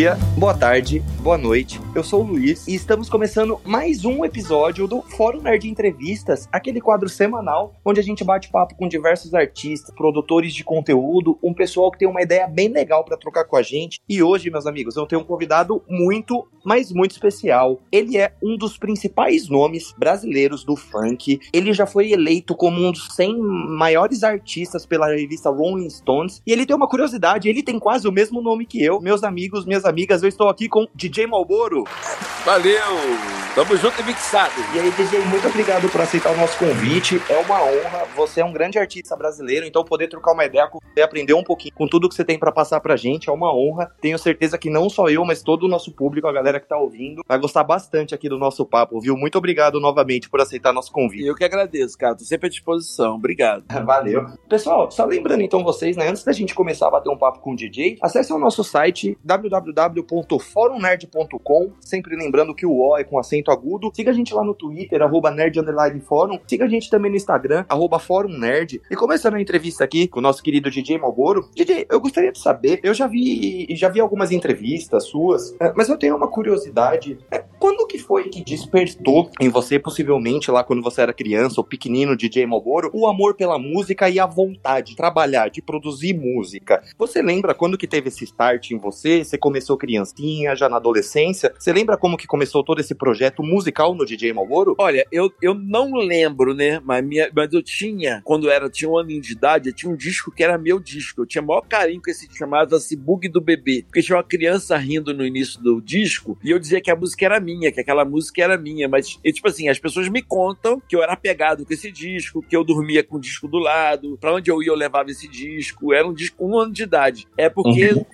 dia, boa tarde, boa noite. Eu sou o Luiz e estamos começando mais um episódio do Fórum Nerd Entrevistas, aquele quadro semanal onde a gente bate papo com diversos artistas, produtores de conteúdo, um pessoal que tem uma ideia bem legal para trocar com a gente. E hoje, meus amigos, eu tenho um convidado muito, mas muito especial. Ele é um dos principais nomes brasileiros do funk. Ele já foi eleito como um dos 100 maiores artistas pela revista Rolling Stones. E ele tem uma curiosidade, ele tem quase o mesmo nome que eu. Meus amigos, minhas amigas, eu estou aqui com DJ Malboro. Valeu! Tamo junto e mixado. E aí, DJ, muito obrigado por aceitar o nosso convite. É uma honra. Você é um grande artista brasileiro, então poder trocar uma ideia com você, aprender um pouquinho com tudo que você tem para passar pra gente é uma honra. Tenho certeza que não só eu, mas todo o nosso público, a galera que tá ouvindo, vai gostar bastante aqui do nosso papo, viu? Muito obrigado novamente por aceitar nosso convite. Eu que agradeço, cara. Tô sempre à disposição. Obrigado. Valeu. Pessoal, só lembrando então vocês, né, antes da gente começar a bater um papo com o DJ, acesse o nosso site www.forumnerd.com, sempre lembrando que o O é com acento agudo. Siga a gente lá no Twitter, arroba nerd forum. Siga a gente também no Instagram, arroba fórum nerd. E começando a entrevista aqui com o nosso querido DJ Malboro. DJ, eu gostaria de saber, eu já vi, já vi algumas entrevistas suas, é, mas eu tenho uma curiosidade. É, quando que foi que despertou em você, possivelmente lá quando você era criança, ou pequenino DJ Malboro, o amor pela música e a vontade de trabalhar, de produzir música? Você lembra quando que teve esse start em você? Você começou criancinha, já na adolescência? Você lembra como que começou todo esse projeto musical no DJ Malboro? Olha, eu, eu não lembro, né? Mas, minha, mas eu tinha, quando era, tinha um aninho de idade, eu tinha um disco que era meu disco. Eu tinha maior carinho com esse chamava-se Bug do Bebê. Porque tinha uma criança rindo no início do disco e eu dizia que a música era minha, que aquela música era minha. Mas, e, tipo assim, as pessoas me contam que eu era apegado com esse disco, que eu dormia com o disco do lado, pra onde eu ia eu levava esse disco. Era um disco um ano de idade. É porque, uhum.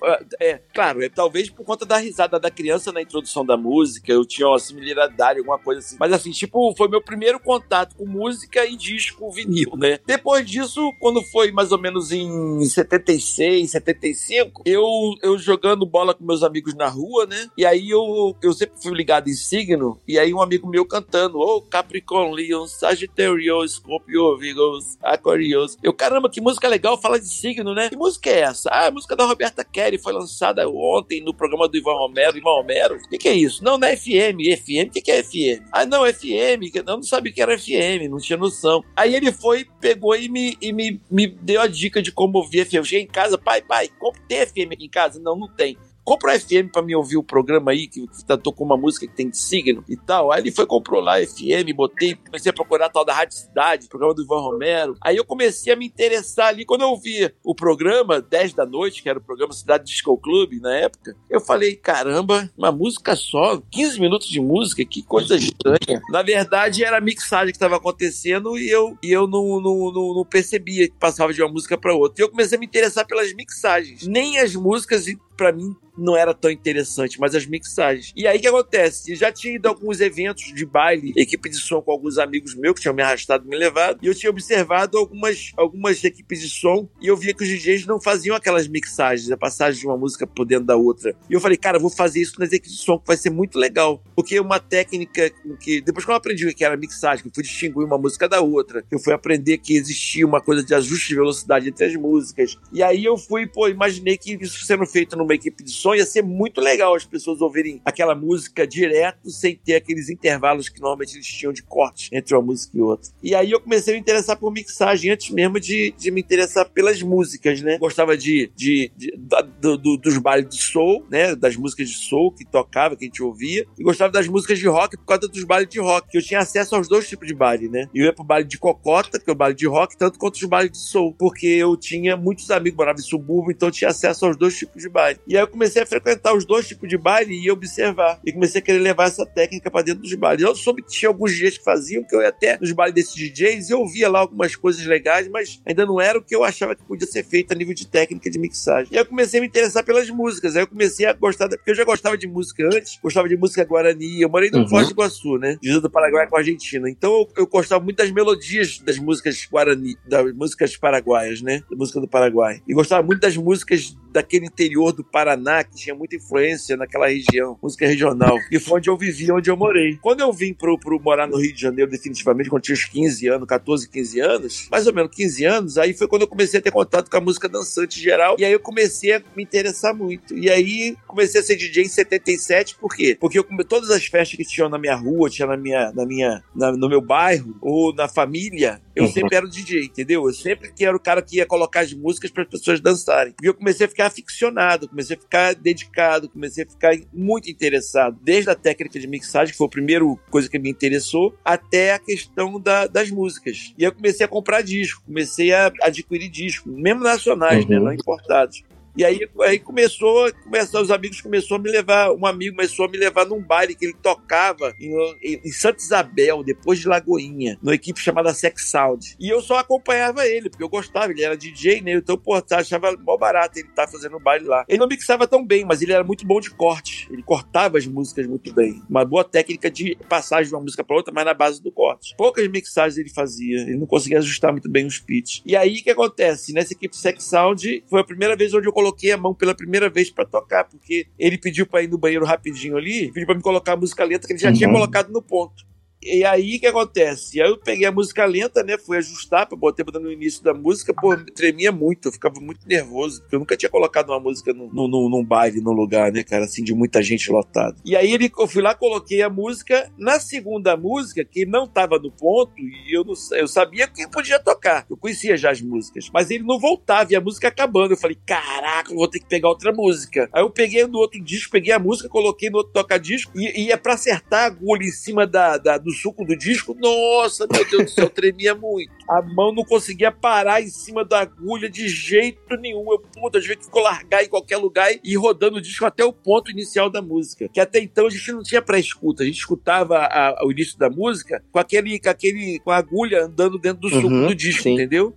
é, claro, é talvez por conta da risada da criança na introdução da música, eu tinha uma similaridade, alguma coisa assim. Mas assim, tipo, foi meu primeiro contato com música e disco vinil, né? Depois disso, quando foi mais ou menos em 76, 75, eu, eu jogando bola com meus amigos na rua, né? E aí eu, eu sempre fui ligado em signo, e aí um amigo meu cantando, ô oh, Capricórnio, Leon, Sagitário, Scorpio, Virgos, Aquarius. Eu, caramba, que música legal, fala de signo, né? Que música é essa? Ah, a música da Roberta Kelly foi lançada ontem no programa do Ivan Romero. Ivan Romero? O que, que é isso? Não, não é FM. FM? O que, que é FM? Ah, não, FM. Eu não sabia que era FM, não tinha noção. Aí ele foi, pegou e me, e me, me deu a dica de como ouvir FM. Eu cheguei em casa, pai, pai, tem FM aqui em casa? Não, não tem compra o FM pra me ouvir o programa aí, que, que tocou uma música que tem de signo e tal. Aí ele foi, comprou lá FM, botei, comecei a procurar a tal da Rádio Cidade, programa do Ivan Romero. Aí eu comecei a me interessar ali. Quando eu vi o programa, 10 da noite, que era o programa Cidade Disco Club na época, eu falei, caramba, uma música só, 15 minutos de música, que coisa estranha. Na verdade, era a mixagem que estava acontecendo e eu, e eu não, não, não, não percebia que passava de uma música para outra. E eu comecei a me interessar pelas mixagens. Nem as músicas, para mim, não era tão interessante, mas as mixagens. E aí o que acontece? Eu já tinha ido a alguns eventos de baile, equipe de som com alguns amigos meus que tinham me arrastado, me levado, e eu tinha observado algumas, algumas equipes de som e eu via que os DJs não faziam aquelas mixagens, a passagem de uma música por dentro da outra. E eu falei, cara, vou fazer isso nas equipes de som, que vai ser muito legal. Porque uma técnica que, depois que eu aprendi o que era mixagem, que eu fui distinguir uma música da outra, eu fui aprender que existia uma coisa de ajuste de velocidade entre as músicas. E aí eu fui, pô, imaginei que isso sendo feito numa equipe de som ia ser muito legal as pessoas ouvirem aquela música direto, sem ter aqueles intervalos que normalmente eles tinham de corte entre uma música e outra. E aí eu comecei a me interessar por mixagem antes mesmo de, de me interessar pelas músicas, né? Gostava de, de, de do, do, dos bailes de soul, né? Das músicas de soul que tocava, que a gente ouvia. E gostava das músicas de rock por causa dos bailes de rock. Que eu tinha acesso aos dois tipos de baile, né? Eu ia pro baile de cocota, que é o baile de rock, tanto quanto os bailes de soul. Porque eu tinha muitos amigos, morava em subúrbio, então eu tinha acesso aos dois tipos de baile. E aí eu comecei a frequentar os dois tipos de baile e observar. E comecei a querer levar essa técnica para dentro dos bailes. Eu soube que tinha alguns DJs que faziam, que eu ia até nos bailes desses DJs e eu via lá algumas coisas legais, mas ainda não era o que eu achava que podia ser feito a nível de técnica de mixagem. E aí eu comecei a me interessar pelas músicas. Aí eu comecei a gostar, porque eu já gostava de música antes, gostava de música guarani. Eu morei no uhum. Foz do Iguaçu, né? Divisa do Paraguai com a Argentina. Então eu, eu gostava muito das melodias das músicas guarani, das músicas paraguaias, né? Da música do Paraguai. E gostava muito das músicas daquele interior do Paraná que tinha muita influência naquela região, música regional. E foi onde eu vivi, onde eu morei. Quando eu vim pro, pro morar no Rio de Janeiro, definitivamente, quando tinha uns 15 anos, 14, 15 anos, mais ou menos 15 anos, aí foi quando eu comecei a ter contato com a música dançante geral. E aí eu comecei a me interessar muito. E aí comecei a ser DJ em 77, por quê? Porque eu, todas as festas que tinham na minha rua, tinha na minha, na minha, na, no meu bairro, ou na família, eu uhum. sempre era o DJ, entendeu? Eu sempre que era o cara que ia colocar as músicas para as pessoas dançarem. E eu comecei a ficar aficionado, comecei a ficar dedicado, comecei a ficar muito interessado. Desde a técnica de mixagem, que foi a primeira coisa que me interessou, até a questão da, das músicas. E eu comecei a comprar disco, comecei a adquirir disco, mesmo nacionais, né, uhum. né, não importados. E aí, aí começou, começou, os amigos começou a me levar, um amigo começou a me levar num baile que ele tocava em, em Santa Isabel, depois de Lagoinha, numa equipe chamada Sex Sound. E eu só acompanhava ele, porque eu gostava, ele era DJ, né? Então, pô, tá, achava mó barato ele tá fazendo baile lá. Ele não mixava tão bem, mas ele era muito bom de corte. Ele cortava as músicas muito bem. Uma boa técnica de passagem de uma música para outra, mas na base do corte. Poucas mixagens ele fazia, ele não conseguia ajustar muito bem os pitch. E aí, o que acontece? Nessa equipe Sex Sound, foi a primeira vez onde eu coloquei coloquei a mão pela primeira vez para tocar, porque ele pediu para ir no banheiro rapidinho ali, pediu para me colocar a música lenta que ele já uhum. tinha colocado no ponto. E aí o que acontece? Aí eu peguei a música lenta, né? Fui ajustar pra botar no início da música, pô, tremia muito, eu ficava muito nervoso, porque eu nunca tinha colocado uma música no, no, no, num baile, num lugar, né, cara, assim, de muita gente lotada. E aí ele, eu fui lá, coloquei a música. Na segunda música, que não tava no ponto, e eu, não, eu sabia que podia tocar. Eu conhecia já as músicas. Mas ele não voltava e a música acabando. Eu falei, caraca, eu vou ter que pegar outra música. Aí eu peguei no outro disco, peguei a música, coloquei no outro toca-disco, e, e é pra acertar a agulha em cima da, da do suco do disco, nossa, meu Deus do céu, tremia muito. A mão não conseguia parar em cima da agulha de jeito nenhum. Eu, puta, às vezes ficou largar em qualquer lugar e ir rodando o disco até o ponto inicial da música. Que até então a gente não tinha pré-escuta, a gente escutava a, a, o início da música com aquele, com aquele, com a agulha andando dentro do suco uhum, do disco, sim. entendeu?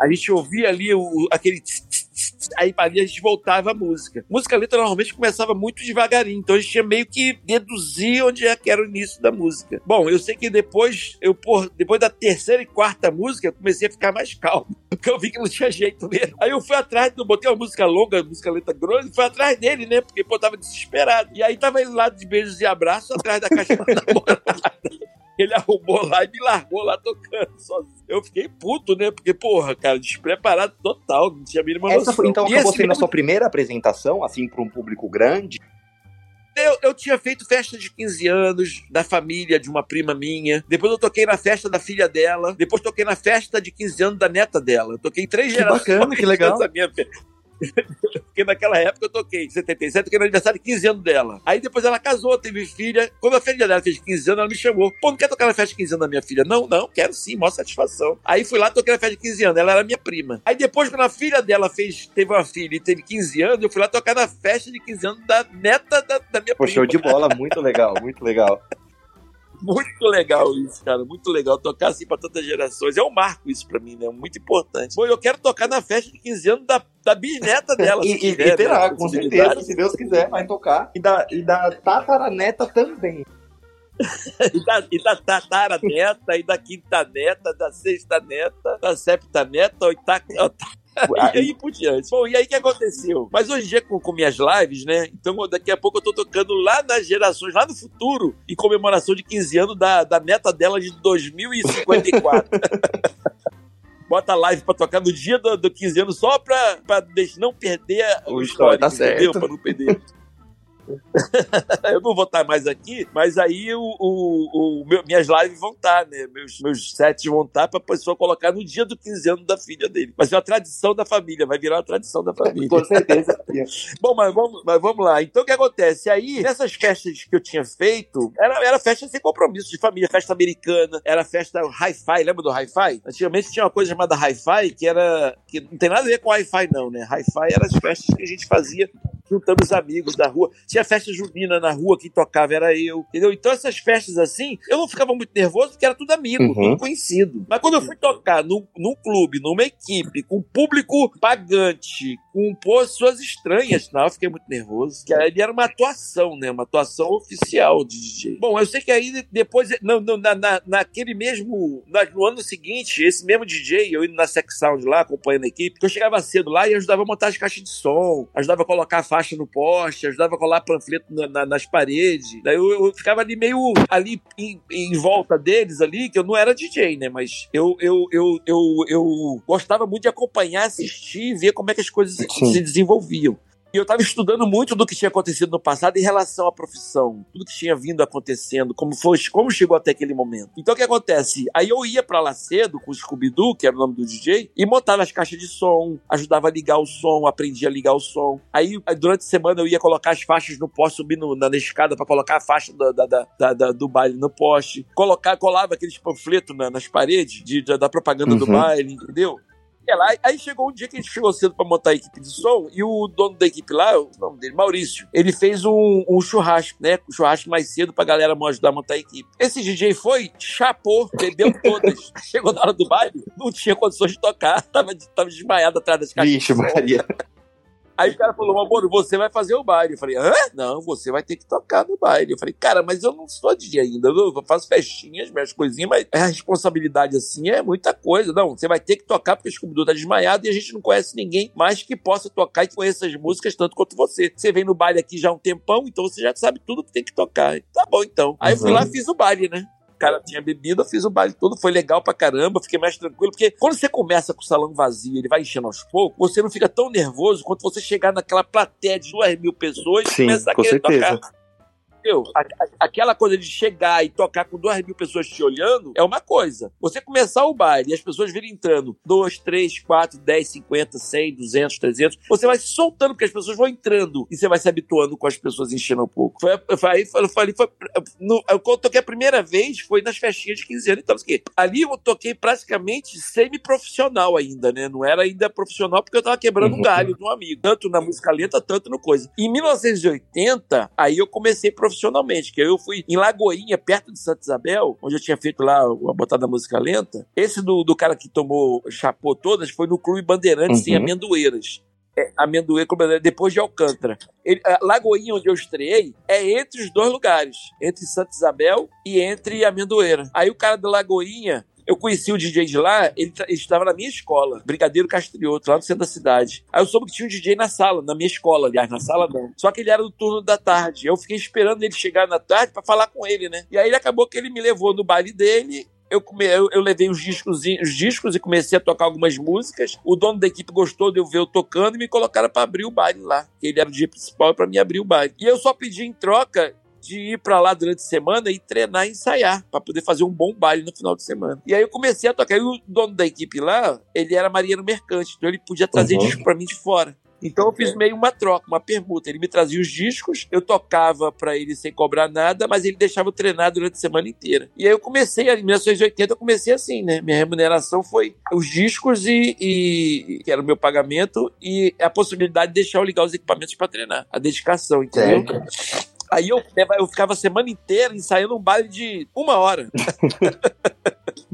A gente ouvia ali o, aquele tss, aí a gente voltava a música. Música letra normalmente começava muito devagarinho, então a gente tinha meio que deduzir onde é que era o início da música. Bom, eu sei que depois, eu por, depois da terceira e quarta música, eu comecei a ficar mais calmo, porque eu vi que não tinha jeito mesmo. Aí eu fui atrás, botei uma música longa, música letra grossa, fui atrás dele, né, porque pô, tava desesperado. E aí tava ele lá de beijos e abraços atrás da caixa da namorada ele arrumou lá e me largou lá tocando sozinho. Eu fiquei puto, né? Porque, porra, cara, despreparado total, não tinha a mínima Essa foi, então e acabou sendo mesmo... a sua primeira apresentação, assim, para um público grande? Eu, eu, tinha feito festa de 15 anos da família de uma prima minha. Depois eu toquei na festa da filha dela. Depois toquei na festa de 15 anos da neta dela. Eu toquei três que gerações. Bacana, que legal. Minha Porque naquela época eu toquei, em 77, que era aniversário de 15 anos dela. Aí depois ela casou, teve filha. Quando a filha dela fez 15 anos, ela me chamou. Pô, não quer tocar na festa de 15 anos da minha filha? Não, não, quero sim, maior satisfação. Aí fui lá, toquei na festa de 15 anos. Ela era minha prima. Aí depois, quando a filha dela fez, teve uma filha e teve 15 anos, eu fui lá tocar na festa de 15 anos da neta da, da minha Pô, prima. show de bola, muito legal, muito legal. Muito legal isso, cara. Muito legal tocar assim pra tantas gerações. É um marco isso pra mim, né? Muito importante. Bom, eu quero tocar na festa de 15 anos da, da bisneta dela. e, e, e terá, né? com certeza, se Deus quiser, vai tocar. E da, e da tataraneta também. e, da, e da tataraneta, e da quinta neta, da sexta neta, da septa neta, oitava, e aí por diante. Bom, e aí o que aconteceu? Mas hoje em dia, com, com minhas lives, né? Então daqui a pouco eu tô tocando lá nas gerações, lá no futuro, em comemoração de 15 anos da, da neta dela de 2054. bota live pra tocar no dia do, do 15 anos só pra, pra não perder o, o histórico, tá certo. Pra não perder. eu não vou estar mais aqui, mas aí o, o, o meu, minhas lives vão estar, né? Meus, meus sets vão estar para a pessoa colocar no dia do 15 anos da filha dele. Vai ser uma tradição da família, vai virar uma tradição da família. Com certeza. Bom, mas vamos, mas vamos lá. Então o que acontece? Aí, nessas festas que eu tinha feito, era, era festa sem compromisso de família, festa americana, era festa hi-fi, lembra do hi-fi? Antigamente tinha uma coisa chamada hi-fi que era. que não tem nada a ver com hi-fi, não, né? Hi-fi eram as festas que a gente fazia juntando os amigos da rua. Tinha festa junina na rua, quem tocava era eu, entendeu? Então essas festas assim, eu não ficava muito nervoso porque era tudo amigo, uhum. tudo conhecido. Mas quando eu fui tocar num, num clube, numa equipe, com público pagante, com pessoas estranhas, não, eu fiquei muito nervoso. Que ali era uma atuação, né? Uma atuação oficial de DJ. Bom, eu sei que aí depois, não, não, na, na, naquele mesmo, no ano seguinte, esse mesmo DJ, eu indo na Sex Sound lá, acompanhando a equipe, que eu chegava cedo lá e ajudava a montar as caixas de som, ajudava a colocar a faixa no poste, ajudava a colar panfleto na, na, nas paredes. Daí eu, eu, ficava ali meio ali em, em, volta deles ali, que eu não era DJ, né? Mas eu, eu, eu, eu, eu gostava muito de acompanhar, assistir ver como é que as coisas Sim. se desenvolviam. E eu estava estudando muito do que tinha acontecido no passado em relação à profissão, tudo que tinha vindo acontecendo, como foi, como chegou até aquele momento. Então o que acontece? Aí eu ia para lá cedo com o Scooby-Doo, que era o nome do DJ, e montava as caixas de som, ajudava a ligar o som, aprendia a ligar o som. Aí durante a semana eu ia colocar as faixas no poste, subir no, na, na escada para colocar a faixa da, da, da, da, do baile no poste, colocar, colava aqueles panfletos na, nas paredes de, da propaganda uhum. do baile, entendeu? Lá. Aí chegou um dia que a gente chegou cedo pra montar a equipe de som e o dono da equipe lá, o nome dele, Maurício, ele fez um, um churrasco, né? Um churrasco mais cedo pra galera ajudar a montar a equipe. Esse DJ foi, chapou, bebeu todas. chegou na hora do baile, não tinha condições de tocar, tava, tava desmaiado atrás das caixas. Vixe, Maria. Aí o cara falou, amor, você vai fazer o baile. Eu falei, hã? Não, você vai ter que tocar no baile. Eu falei, cara, mas eu não sou DJ ainda. Eu faço festinhas, minhas coisinhas, mas a responsabilidade assim é muita coisa. Não, você vai ter que tocar porque o Scooby-Doo tá desmaiado e a gente não conhece ninguém mais que possa tocar e conheça as músicas tanto quanto você. Você vem no baile aqui já há um tempão, então você já sabe tudo que tem que tocar. Tá bom, então. Aí eu fui lá e fiz o baile, né? Cara tinha bebido, eu fiz o baile todo, foi legal pra caramba, fiquei mais tranquilo, porque quando você começa com o salão vazio, ele vai enchendo aos poucos, você não fica tão nervoso quanto você chegar naquela plateia de duas mil pessoas Sim, e começar a querer certeza. tocar Entendeu? Aquela coisa de chegar e tocar com duas mil pessoas te olhando é uma coisa. Você começar o baile e as pessoas virem entrando, dois, três, quatro, dez, cinquenta, cem, duzentos, trezentos, você vai soltando porque as pessoas vão entrando e você vai se habituando com as pessoas enchendo um pouco. Foi, foi, foi, foi, foi no, eu toquei a primeira vez foi nas festinhas de 15 anos. Então, assim, ali eu toquei praticamente semi-profissional ainda, né? Não era ainda profissional porque eu tava quebrando uhum. galho de um amigo, tanto na música lenta, tanto no coisa. Em 1980, aí eu comecei profissional profissionalmente, que eu fui em Lagoinha, perto de Santa Isabel, onde eu tinha feito lá a botada da música lenta. Esse do, do cara que tomou, chapou todas, foi no Clube Bandeirantes uhum. em Amendoeiras. É, amendoeira, depois de Alcântara. Ele, Lagoinha, onde eu estreiei, é entre os dois lugares, entre Santa Isabel e entre Amendoeira. Aí o cara da Lagoinha eu conheci o DJ de lá, ele, ele estava na minha escola, Brigadeiro Castrioto, lá no centro da cidade. Aí eu soube que tinha um DJ na sala, na minha escola, aliás, na sala não. Só que ele era do turno da tarde. Eu fiquei esperando ele chegar na tarde para falar com ele, né? E aí acabou que ele me levou no baile dele eu, come, eu, eu, levei os discos, os discos e comecei a tocar algumas músicas. O dono da equipe gostou de eu ver eu tocando e me colocaram para abrir o baile lá. Ele era o dia principal para mim abrir o baile. E eu só pedi em troca de ir para lá durante a semana e treinar e ensaiar para poder fazer um bom baile no final de semana. E aí eu comecei a tocar. E o dono da equipe lá, ele era marinheiro mercante, então ele podia trazer uhum. disco para mim de fora. Então eu fiz meio uma troca, uma permuta. Ele me trazia os discos, eu tocava para ele sem cobrar nada, mas ele deixava eu treinar durante a semana inteira. E aí eu comecei, em 1980 eu comecei assim, né? Minha remuneração foi os discos e, e que era o meu pagamento e a possibilidade de deixar eu ligar os equipamentos para treinar. A dedicação, entendeu? Certo. Aí eu, eu ficava a semana inteira ensaiando um baile de uma hora.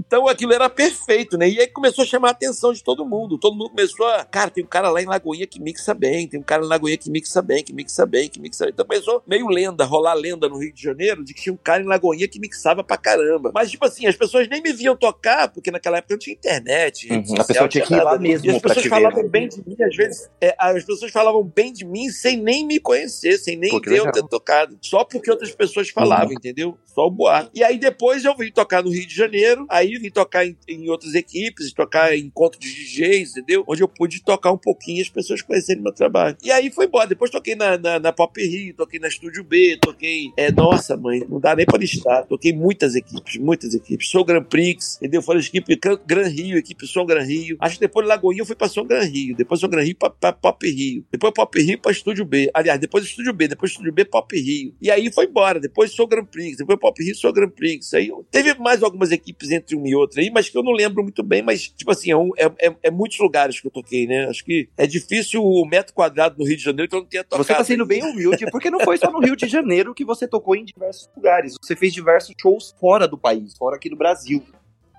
Então aquilo era perfeito, né? E aí começou a chamar a atenção de todo mundo. Todo mundo começou a. Cara, tem um cara lá em Lagoinha que mixa bem, tem um cara em Lagoinha que mixa bem, que mixa bem, que mixa bem. Então começou meio lenda, rolar lenda no Rio de Janeiro de que tinha um cara em Lagoinha que mixava pra caramba. Mas, tipo assim, as pessoas nem me viam tocar, porque naquela época não tinha internet. Uhum, social, a pessoa tinha que ir lá mesmo. E as pessoas falavam ver, bem de mim, às vezes. É, as pessoas falavam bem de mim sem nem me conhecer, sem nem ver eu ter tocado. Só porque outras pessoas falavam, uhum. entendeu? Só o boato. E aí depois eu vim tocar no Rio de Janeiro, aí vim tocar em, em outras equipes, tocar em encontro de DJs, entendeu? Onde eu pude tocar um pouquinho e as pessoas conhecerem meu trabalho. E aí foi embora. Depois toquei na, na, na Pop Rio, toquei na Estúdio B, toquei. É, nossa, mãe, não dá nem pra listar. Toquei muitas equipes, muitas equipes. Sou Grand Prix, entendeu? Foi a equipe Gran Rio, equipe Som Gran Rio. Acho que depois de Lagoinha eu fui pra Som Gran Rio. Depois Som Gran Rio pra, pra Pop Rio. Depois Pop Rio pra Estúdio B. Aliás, depois Estúdio B, depois Estúdio B, Pop Rio. E aí foi embora. Depois Sou Grand Prix, depois Pop Rio, Sou Grand Prix. Aí teve mais algumas equipes entre uma e outra aí, mas que eu não lembro muito bem, mas, tipo assim, é, um, é, é, é muitos lugares que eu toquei, né? Acho que é difícil o metro quadrado no Rio de Janeiro que eu não tenha tocado. Você tá sendo bem humilde, porque não foi só no Rio de Janeiro que você tocou em diversos lugares. Você fez diversos shows fora do país, fora aqui do Brasil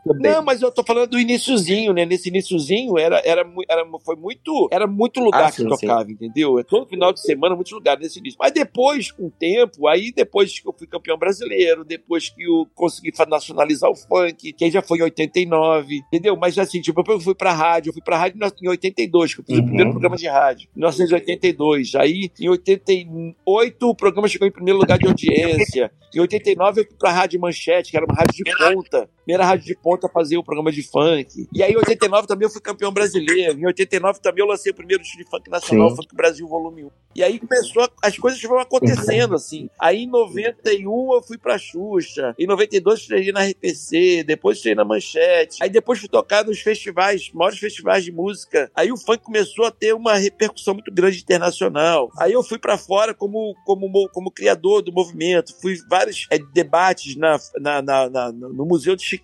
também. Não, mas eu tô falando do iníciozinho, né? Nesse iníciozinho era, era, era, foi muito, era muito lugar ah, que sim, tocava, sim. entendeu? É todo final de semana, muitos lugares nesse início. Mas depois, com o tempo, aí depois que eu fui campeão brasileiro, depois que eu consegui nacionalizar o funk, que aí já foi em 89, entendeu? Mas assim, tipo, eu fui pra rádio, eu fui pra rádio em 82, que eu fiz uhum. o primeiro programa de rádio. Em 1982. Aí, em 88, o programa chegou em primeiro lugar de audiência. Em 89, eu fui pra Rádio Manchete, que era uma rádio de ponta. Primeira rádio de ponta a fazer o programa de funk. E aí, em 89 também eu fui campeão brasileiro. Em 89 também eu lancei o primeiro disco de funk nacional, Sim. Funk Brasil Volume 1. E aí começou, as coisas foram acontecendo, assim. Aí em 91 eu fui pra Xuxa. Em 92 estreiei na RPC. Depois estreiei na Manchete. Aí depois fui tocar nos festivais, maiores festivais de música. Aí o funk começou a ter uma repercussão muito grande internacional. Aí eu fui para fora como, como, como criador do movimento. Fui vários é, debates na, na, na, na, no Museu de Chicago.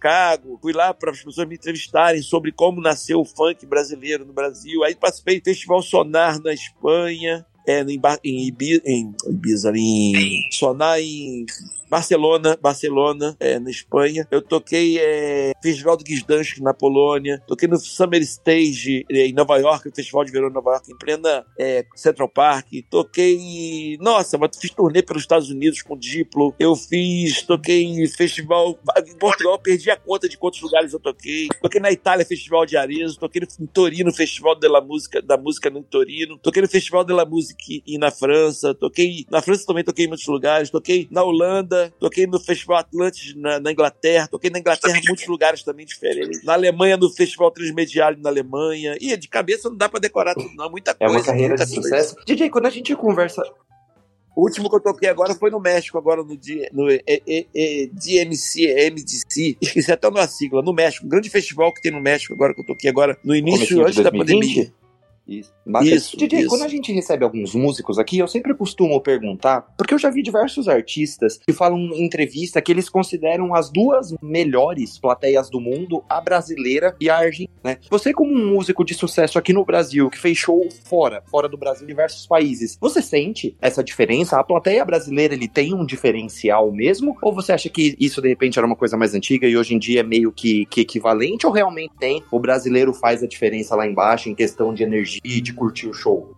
Fui lá para as pessoas me entrevistarem sobre como nasceu o funk brasileiro no Brasil. Aí participei do Festival Sonar na Espanha. É, em, em, Ibiza, em Ibiza, em Sonar em Barcelona, Barcelona, é, na Espanha. Eu toquei é, Festival do Gdansk na Polônia. Toquei no Summer Stage é, em Nova York, o Festival de Verão em Nova York, em plena é, Central Park. Toquei, nossa, mas fiz turnê pelos Estados Unidos com Diplo. Eu fiz, toquei em festival em Portugal, perdi a conta de quantos lugares eu toquei. Toquei na Itália, Festival de Arezzo. Toquei em Torino, Festival da Música, da música no Torino. Toquei no Festival da Música e na França. Toquei na França também toquei em muitos lugares. Toquei na Holanda toquei no Festival Atlantis na, na, Inglaterra, toquei na Inglaterra em muitos lugares também diferentes. Na Alemanha, no Festival Transmediário na Alemanha. E de cabeça não dá pra decorar tudo, não. Muita coisa. É uma carreira de sucesso. DJ, quando a gente conversa. O último que eu toquei agora foi no México, agora no, no e, e, e, DMC, MDC, esqueci até a sigla, no México, um grande festival que tem no México agora, que eu toquei agora, no início, antes da pandemia. Isso. Isso, DJ, isso. quando a gente recebe alguns músicos aqui, eu sempre costumo perguntar, porque eu já vi diversos artistas que falam em entrevista que eles consideram as duas melhores plateias do mundo, a brasileira e a argentina, né? Você como um músico de sucesso aqui no Brasil, que fez show fora, fora do Brasil, em diversos países, você sente essa diferença? A plateia brasileira, ele tem um diferencial mesmo? Ou você acha que isso, de repente, era uma coisa mais antiga e hoje em dia é meio que, que equivalente? Ou realmente tem? O brasileiro faz a diferença lá embaixo em questão de energia e de curtir o show?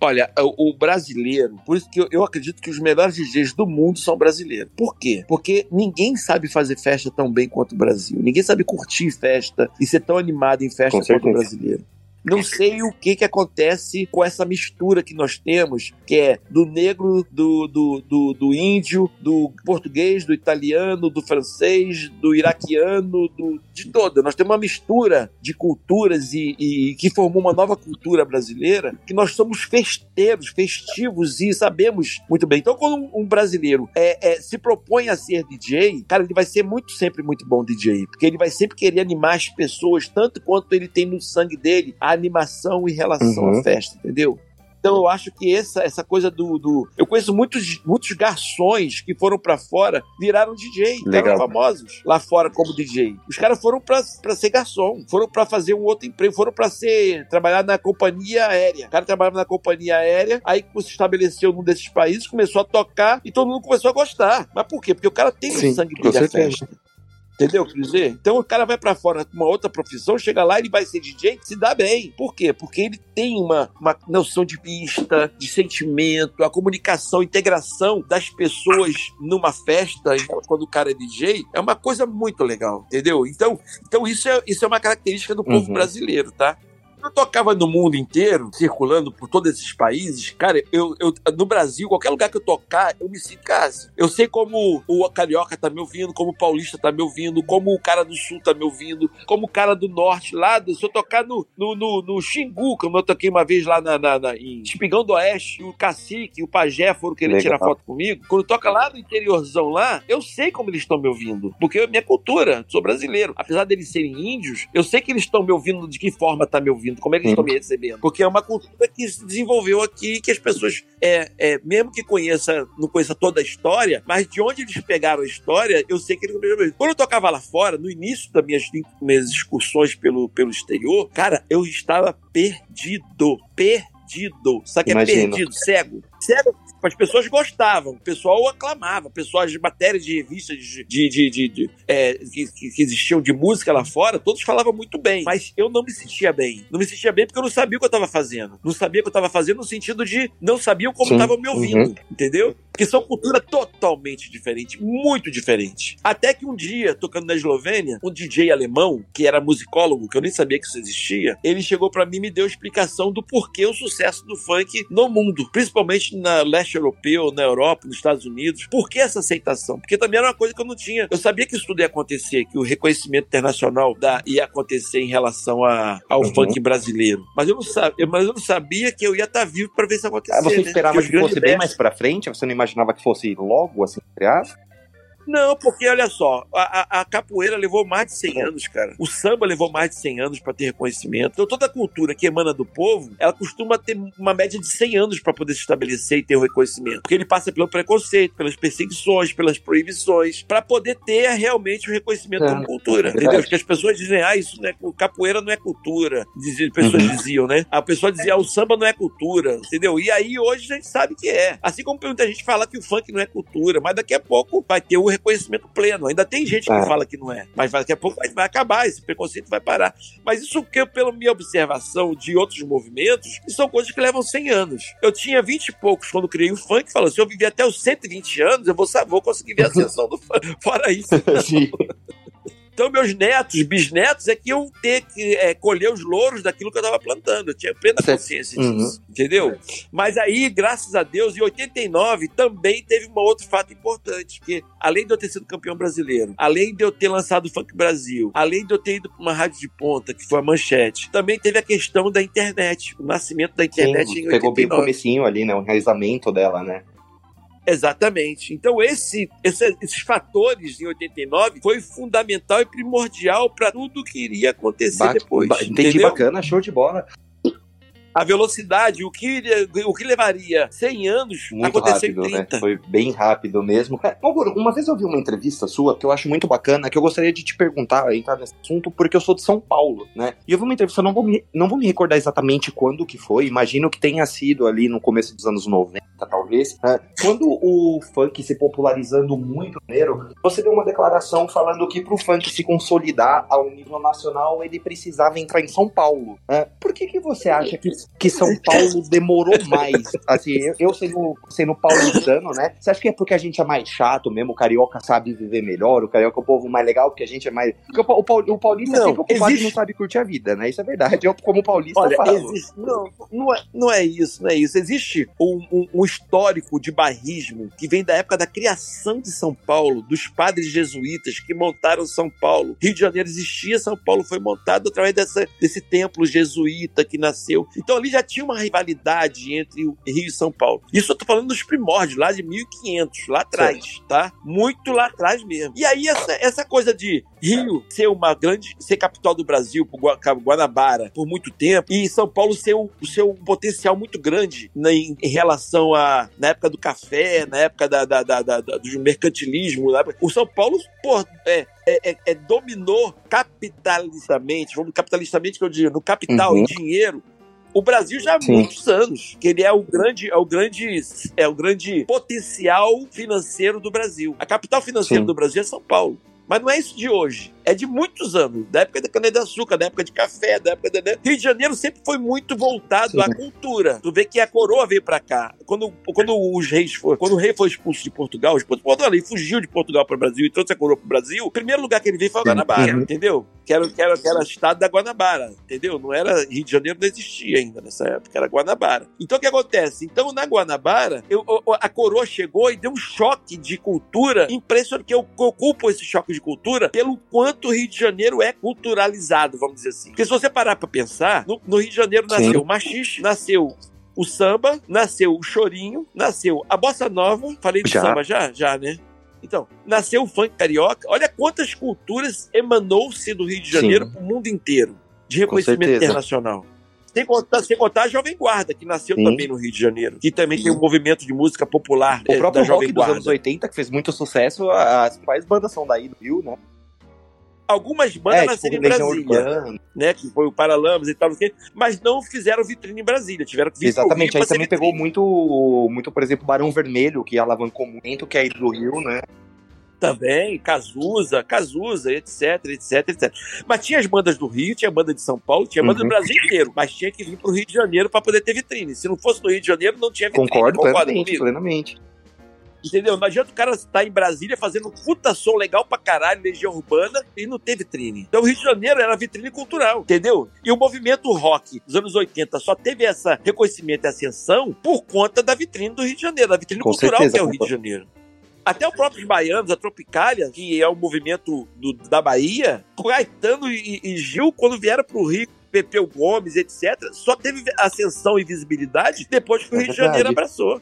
Olha, o brasileiro, por isso que eu, eu, acredito que os melhores DJs do mundo são brasileiros. Por quê? Porque ninguém sabe fazer festa tão bem quanto o Brasil. Ninguém sabe curtir festa e ser tão animado em festa quanto o brasileiro. Não sei o que que acontece com essa mistura que nós temos, que é do negro, do, do, do, do índio, do português, do italiano, do francês, do iraquiano, do, de todo. Nós temos uma mistura de culturas e, e que formou uma nova cultura brasileira, que nós somos festeiros, festivos e sabemos muito bem. Então, quando um, brasileiro é, é, se propõe a ser DJ, cara, ele vai ser muito sempre muito bom DJ, porque ele vai sempre querer animar as pessoas tanto quanto ele tem no sangue dele a animação em relação uhum. à festa, entendeu? Então eu acho que essa, essa coisa do, do. Eu conheço muitos, muitos garçons que foram para fora, viraram DJ, ficaram famosos lá fora como DJ. Os caras foram para ser garçom, foram para fazer um outro emprego, foram para ser trabalhar na companhia aérea. O cara trabalhava na companhia aérea, aí se estabeleceu num desses países, começou a tocar e todo mundo começou a gostar. Mas por quê? Porque o cara tem Sim, o sangue a festa. Entendeu? Quer dizer, então o cara vai para fora com uma outra profissão, chega lá, ele vai ser DJ, se dá bem. Por quê? Porque ele tem uma, uma noção de pista, de sentimento, a comunicação, a integração das pessoas numa festa, quando o cara é DJ, é uma coisa muito legal, entendeu? Então, então isso, é, isso é uma característica do povo uhum. brasileiro, tá? Eu tocava no mundo inteiro, circulando por todos esses países, cara, eu, eu no Brasil, qualquer lugar que eu tocar, eu me sinto em casa. Eu sei como o carioca tá me ouvindo, como o paulista tá me ouvindo, como o cara do sul tá me ouvindo, como o cara do norte lá, se eu tocar no, no, no, no Xingu, como eu toquei uma vez lá na, na, na em Espigão do Oeste, o cacique, o pajé foram querer Legal. tirar foto comigo, quando toca lá no interiorzão lá, eu sei como eles estão me ouvindo, porque é minha cultura, sou brasileiro. Apesar deles serem índios, eu sei que eles estão me ouvindo de que forma tá me ouvindo ouvindo? Como é que eles estão me recebendo? Porque é uma cultura que se desenvolveu aqui, que as pessoas, é, é, mesmo que conheça, não conheça toda a história, mas de onde eles pegaram a história, eu sei que eles Quando eu tocava lá fora, no início das minhas, minhas excursões pelo, pelo exterior, cara, eu estava perdido. Perdido. Sabe que é perdido? Cego. Cego as pessoas gostavam, o pessoal aclamava, pessoas de matérias de revistas de, de, de, de, de é, que, que, existiam de música lá fora, todos falavam muito bem, mas eu não me sentia bem. Não me sentia bem porque eu não sabia o que eu estava fazendo. Não sabia o que eu estava fazendo no sentido de não sabiam como estavam me ouvindo, uhum. entendeu? Que são culturas totalmente diferentes, muito diferentes. Até que um dia, tocando na Eslovênia, um DJ alemão, que era musicólogo, que eu nem sabia que isso existia, ele chegou para mim e me deu explicação do porquê o sucesso do funk no mundo, principalmente na leste leste europeu, na Europa, nos Estados Unidos. Por que essa aceitação? Porque também era uma coisa que eu não tinha. Eu sabia que isso tudo ia acontecer, que o reconhecimento internacional da, ia acontecer em relação a, ao uhum. funk brasileiro. Mas eu, não sabia, mas eu não sabia que eu ia estar vivo para ver isso acontecer. Ah, você né? esperava que, que fosse bem mais para frente? Você não imaginava que fosse logo, assim, entre aspas? Não, porque olha só, a, a, capoeira levou mais de 100 anos, cara. O samba levou mais de 100 anos para ter reconhecimento. Então toda a cultura que emana do povo, ela costuma ter uma média de 100 anos para poder se estabelecer e ter o reconhecimento. Porque ele passa pelo preconceito, pelas perseguições, pelas proibições, para poder ter realmente o reconhecimento é, como cultura. Entendeu? Porque as pessoas dizem, ah, isso não é capoeira não é cultura. As pessoas uhum. diziam, né? A pessoa dizia, ah, o samba não é cultura, entendeu? E aí hoje a gente sabe que é. Assim como muita gente fala que o funk não é cultura, mas daqui a pouco vai ter o reconhecimento pleno. Ainda tem gente que é. fala que não é, mas daqui a pouco vai, acabar, esse preconceito vai parar. Mas isso que, pela minha observação de outros movimentos, são coisas que levam 100 anos. Eu tinha 20 e poucos quando criei o funk, falou: se eu viver até os 120 anos, eu vou, vou conseguir ver a ascensão do funk. Fora isso. Sim. Então, meus netos, bisnetos, é que eu ter que é, colher os louros daquilo que eu estava plantando. Eu tinha plena consciência disso. Uhum. Entendeu? Mas aí, graças a Deus, em 89 também teve um outro fato importante, que além de eu ter sido campeão brasileiro, além de eu ter lançado o Funk Brasil, além de eu ter ido para uma rádio de ponta, que foi a Manchete, também teve a questão da internet, o nascimento da internet Sim, em 89. Pegou bem o comecinho ali, né? O realizamento dela, né? Exatamente. Então, esse, esse, esses fatores em 89 foi fundamental e primordial para tudo que iria acontecer depois. Ba entendi entendeu? bacana, show de bola a velocidade, o que, o que levaria 100 anos muito rápido, em 30. Né? Foi bem rápido mesmo. É, uma vez eu vi uma entrevista sua que eu acho muito bacana, que eu gostaria de te perguntar, entrar nesse assunto, porque eu sou de São Paulo, né? E eu vi uma entrevista, eu não vou me, não vou me recordar exatamente quando que foi, imagino que tenha sido ali no começo dos anos 90, talvez. Né? Quando o funk se popularizando muito primeiro, você deu uma declaração falando que pro funk se consolidar ao nível nacional, ele precisava entrar em São Paulo. Né? Por que que você acha que que São Paulo demorou mais. Assim, eu sendo, sendo paulistano, né? Você acha que é porque a gente é mais chato mesmo? O carioca sabe viver melhor, o carioca é o povo mais legal, porque a gente é mais. Porque o, o, o paulista não, é sempre ocupado existe... e não sabe curtir a vida, né? Isso é verdade. Eu, como paulista, Olha, falo. Existe... Não, não é, não é isso, não é isso. Existe um, um, um histórico de barrismo que vem da época da criação de São Paulo, dos padres jesuítas que montaram São Paulo. Rio de Janeiro existia, São Paulo foi montado através dessa, desse templo jesuíta que nasceu. Então ali já tinha uma rivalidade entre o Rio e São Paulo. Isso eu tô falando dos primórdios, lá de 1500, lá atrás, certo. tá? Muito lá atrás mesmo. E aí essa, essa coisa de Rio ser uma grande, ser capital do Brasil, por Guanabara, por muito tempo, e São Paulo ser um, ser um potencial muito grande né, em, em, relação a, na época do café, na época da, da, da, da do mercantilismo, o São Paulo, pô, é, é, é, é, dominou capitalistamente, vamos capitalistamente que eu digo, no capital, uhum. dinheiro, o Brasil já há Sim. muitos anos, que ele é o grande, é o grande, é o grande potencial financeiro do Brasil. A capital financeira Sim. do Brasil é São Paulo. Mas não é isso de hoje é de muitos anos, da época da cana-de-açúcar, da época de café, da época da. Rio de Janeiro sempre foi muito voltado Sim. à cultura. Tu vê que a coroa veio pra cá. Quando, quando os reis foram, quando o rei foi expulso de Portugal, expulso de Portugal, ele fugiu de Portugal para o Brasil e trouxe a coroa para o Brasil, o primeiro lugar que ele veio foi a Guanabara, uhum. entendeu? Que era, que, era, que era estado da Guanabara, entendeu? Não era. Rio de Janeiro não existia ainda nessa época, era Guanabara. Então o que acontece? Então na Guanabara, eu, a coroa chegou e deu um choque de cultura impressionante, que eu, eu culpo esse choque de cultura pelo quanto o Rio de Janeiro é culturalizado, vamos dizer assim. Porque se você parar pra pensar, no, no Rio de Janeiro nasceu Sim. o machixe, nasceu o samba, nasceu o chorinho, nasceu a bossa nova. Falei de já. samba já? Já, né? Então, nasceu o funk carioca. Olha quantas culturas emanou-se do Rio de Janeiro para o mundo inteiro, de reconhecimento internacional. Sem contar, sem contar a Jovem Guarda, que nasceu Sim. também no Rio de Janeiro. Que também tem um movimento de música popular O eh, próprio da Jovem rock dos Guarda. anos 80, que fez muito sucesso, as principais bandas são daí do Rio, né? Algumas bandas é, nasceram tipo, em Brasília, né? Que foi o Paralamas e tal, mas não fizeram vitrine em Brasília. Tiveram que vir Exatamente, aí também pegou muito, muito, por exemplo, Barão Vermelho, que alavancou muito, que é aí do Rio, né? Também, Cazuza, Cazuza, etc, etc, etc. Mas tinha as bandas do Rio, tinha banda de São Paulo, tinha banda Uhum. do Brasil inteiro. Mas tinha que vir pro Rio de Janeiro para poder ter vitrine. Se não fosse no Rio de Janeiro, não tinha vitrine. Concordo Concorda plenamente, plenamente. Entendeu? Não adianta o cara estar em Brasília fazendo um puta som legal pra caralho, Legião Urbana, e não ter vitrine. Então o Rio de Janeiro era vitrine cultural, entendeu? E o movimento rock dos anos 80 só teve essa reconhecimento e ascensão por conta da vitrine do Rio de Janeiro, da vitrine Com cultural certeza, que é o Rio de Janeiro. Até os próprios baianos, a Tropicália, que é o movimento do- da Bahia, Caetano e, e Gil, quando vieram pro Rio, Pepeu Gomes, etc., só teve ascensão e visibilidade depois que o É Rio de verdade. Janeiro abraçou.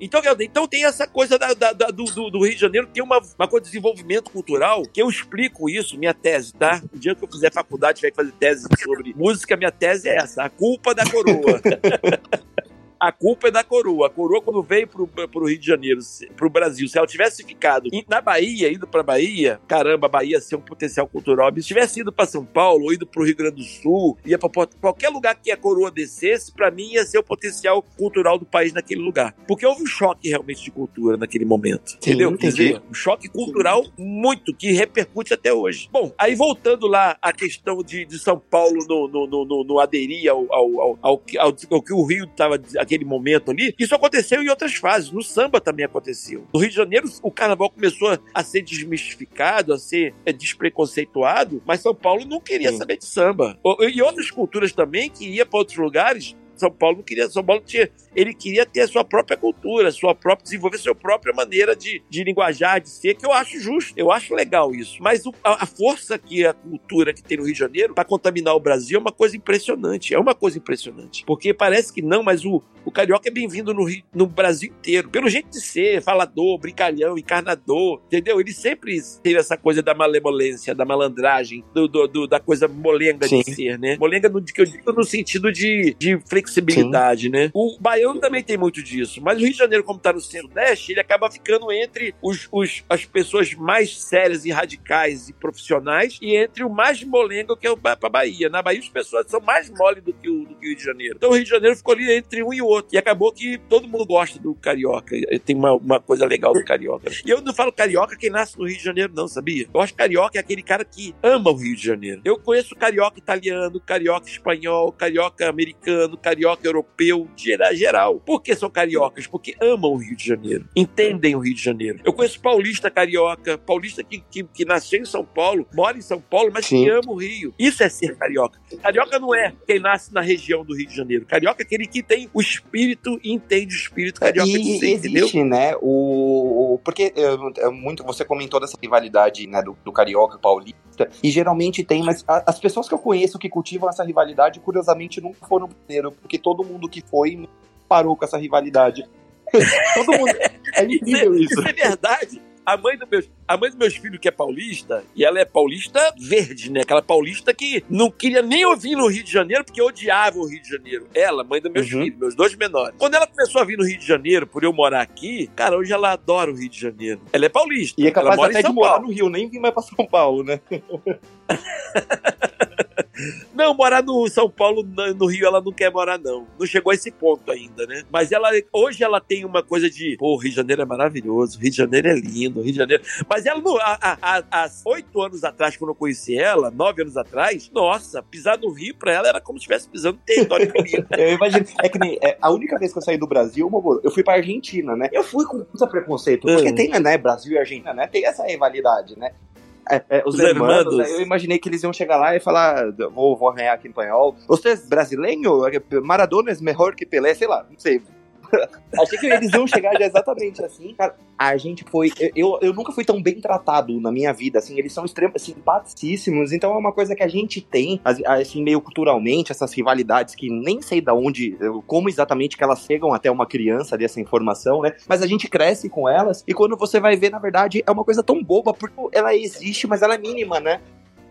Então, então tem essa coisa da- da- da- do, do- do Rio de Janeiro, tem uma, uma coisa de desenvolvimento cultural, que eu explico isso, minha tese, tá? O dia que eu fizer faculdade, tiver que fazer tese sobre música, minha tese é essa, a culpa da coroa. A culpa é da coroa. A coroa, quando veio pro, pro Rio de Janeiro, pro Brasil, se ela tivesse ficado na Bahia, ido pra Bahia, caramba, a Bahia ser um potencial cultural. Se tivesse ido pra São Paulo, ou ido pro Rio Grande do Sul, ia pra Porto- qualquer lugar que a coroa descesse, pra mim ia ser o potencial cultural do país naquele lugar. Porque houve um choque realmente de cultura naquele momento. Sim, entendeu? Quer dizer, um choque cultural muito, que repercute até hoje. Bom, aí voltando lá à questão de, de São Paulo no, no, no, no- no aderir ao, ao, ao, ao, ao que o Rio estava aquele momento ali, isso aconteceu em outras fases. No samba também aconteceu. No Rio de Janeiro, o carnaval começou a ser desmistificado, a ser é, despreconceituado, mas São Paulo não queria Sim. saber de samba. E outras culturas também que ia para outros lugares. São Paulo não queria, São Paulo tinha, ele queria ter a sua própria cultura, sua própria, desenvolver sua própria maneira de, de linguajar, de ser, que eu acho justo, eu acho legal isso. Mas o- a, a força que a cultura que tem no Rio de Janeiro para contaminar o Brasil é uma coisa impressionante, é uma coisa impressionante. Porque parece que não, mas o, o carioca é bem-vindo no, Rio- no Brasil inteiro, pelo jeito de ser, falador, brincalhão, encarnador, entendeu? Ele sempre teve essa coisa da malemolência, da malandragem, do, do- do- da coisa molenga Sim. de ser, né? Molenga no, que eu digo no sentido de, de flexibilidade, né? O baiano também tem muito disso, mas o Rio de Janeiro, como tá no centro-oeste, ele acaba ficando entre os, os- as pessoas mais sérias e radicais e profissionais e entre o mais molengo que é o pra Bahia. Na Bahia, as pessoas são mais mole do que, o, o Rio de Janeiro. Então o Rio de Janeiro ficou ali entre um e outro. E acabou que todo mundo gosta do carioca. Tem uma, uma coisa legal do carioca. E eu não falo carioca quem nasce no Rio de Janeiro, não, sabia? Eu acho que carioca é aquele cara que ama o Rio de Janeiro. Eu conheço carioca italiano, carioca espanhol, carioca americano, carioca europeu, gera- geral. Por que são cariocas? Porque amam o Rio de Janeiro. Entendem o Rio de Janeiro. Eu conheço paulista carioca, paulista que, que, que nasceu em São Paulo, mora em São Paulo, mas Sim. que ama o Rio. Isso é ser carioca. Carioca não é quem nasce na região do Rio de Janeiro. Carioca é aquele que tem o espírito e entende o espírito carioca de E entendeu? existe, né, o... o- Porque é, é muito, você comentou dessa rivalidade, né, do, do carioca paulista, e geralmente tem, mas a- as pessoas que eu conheço que cultivam essa rivalidade, curiosamente, nunca foram primeiro, porque todo mundo que foi parou com essa rivalidade. todo mundo... É incrível isso. Isso é verdade. A mãe, do meus, a mãe dos meus filhos, que é paulista, e ela é paulista verde, né? Aquela paulista que não queria nem ouvir no Rio de Janeiro porque odiava o Rio de Janeiro. Ela, mãe dos meus Uhum. filhos, meus dois menores. Quando ela começou a vir no Rio de Janeiro, por eu morar aqui, cara, hoje ela adora o Rio de Janeiro. Ela é paulista. E é ela capaz mora até de morar Paulo. no Rio, nem vir mais pra São Paulo, né? Não, morar no São Paulo, no Rio, ela não quer morar, não. Não chegou a esse ponto ainda, né? Mas ela, hoje ela tem uma coisa de, pô, o Rio de Janeiro é maravilhoso, Rio de Janeiro é lindo, Rio de Janeiro. Mas ela, não- há, oito anos atrás, quando eu conheci ela, nove anos atrás, nossa, pisar no Rio pra ela era como se estivesse pisando no território inimigo. Eu imagino. É que nem. é, a única vez que eu saí do Brasil, eu fui pra Argentina, né? Eu fui com muito preconceito. Porque Uhum. tem, né? Brasil e Argentina, né? Tem essa rivalidade, né? É, é, os Os hermanos, hermanos. eu imaginei que eles iam chegar lá e falar, vou, vou arranhar aqui em espanhol. Você é brasileiro? Maradona é melhor que Pelé? Sei lá, não sei. Achei que eles iam chegar já exatamente assim. Cara, a gente foi. Eu, eu nunca fui tão bem tratado na minha vida. Assim, eles são extremamente simpaticíssimos. Então é uma coisa que a gente tem, assim, meio culturalmente, essas rivalidades que nem sei da onde, como exatamente que elas chegam até uma criança dessa informação, né? Mas a gente cresce com elas. E quando você vai ver, na verdade, é uma coisa tão boba, porque ela existe, mas ela é mínima, né?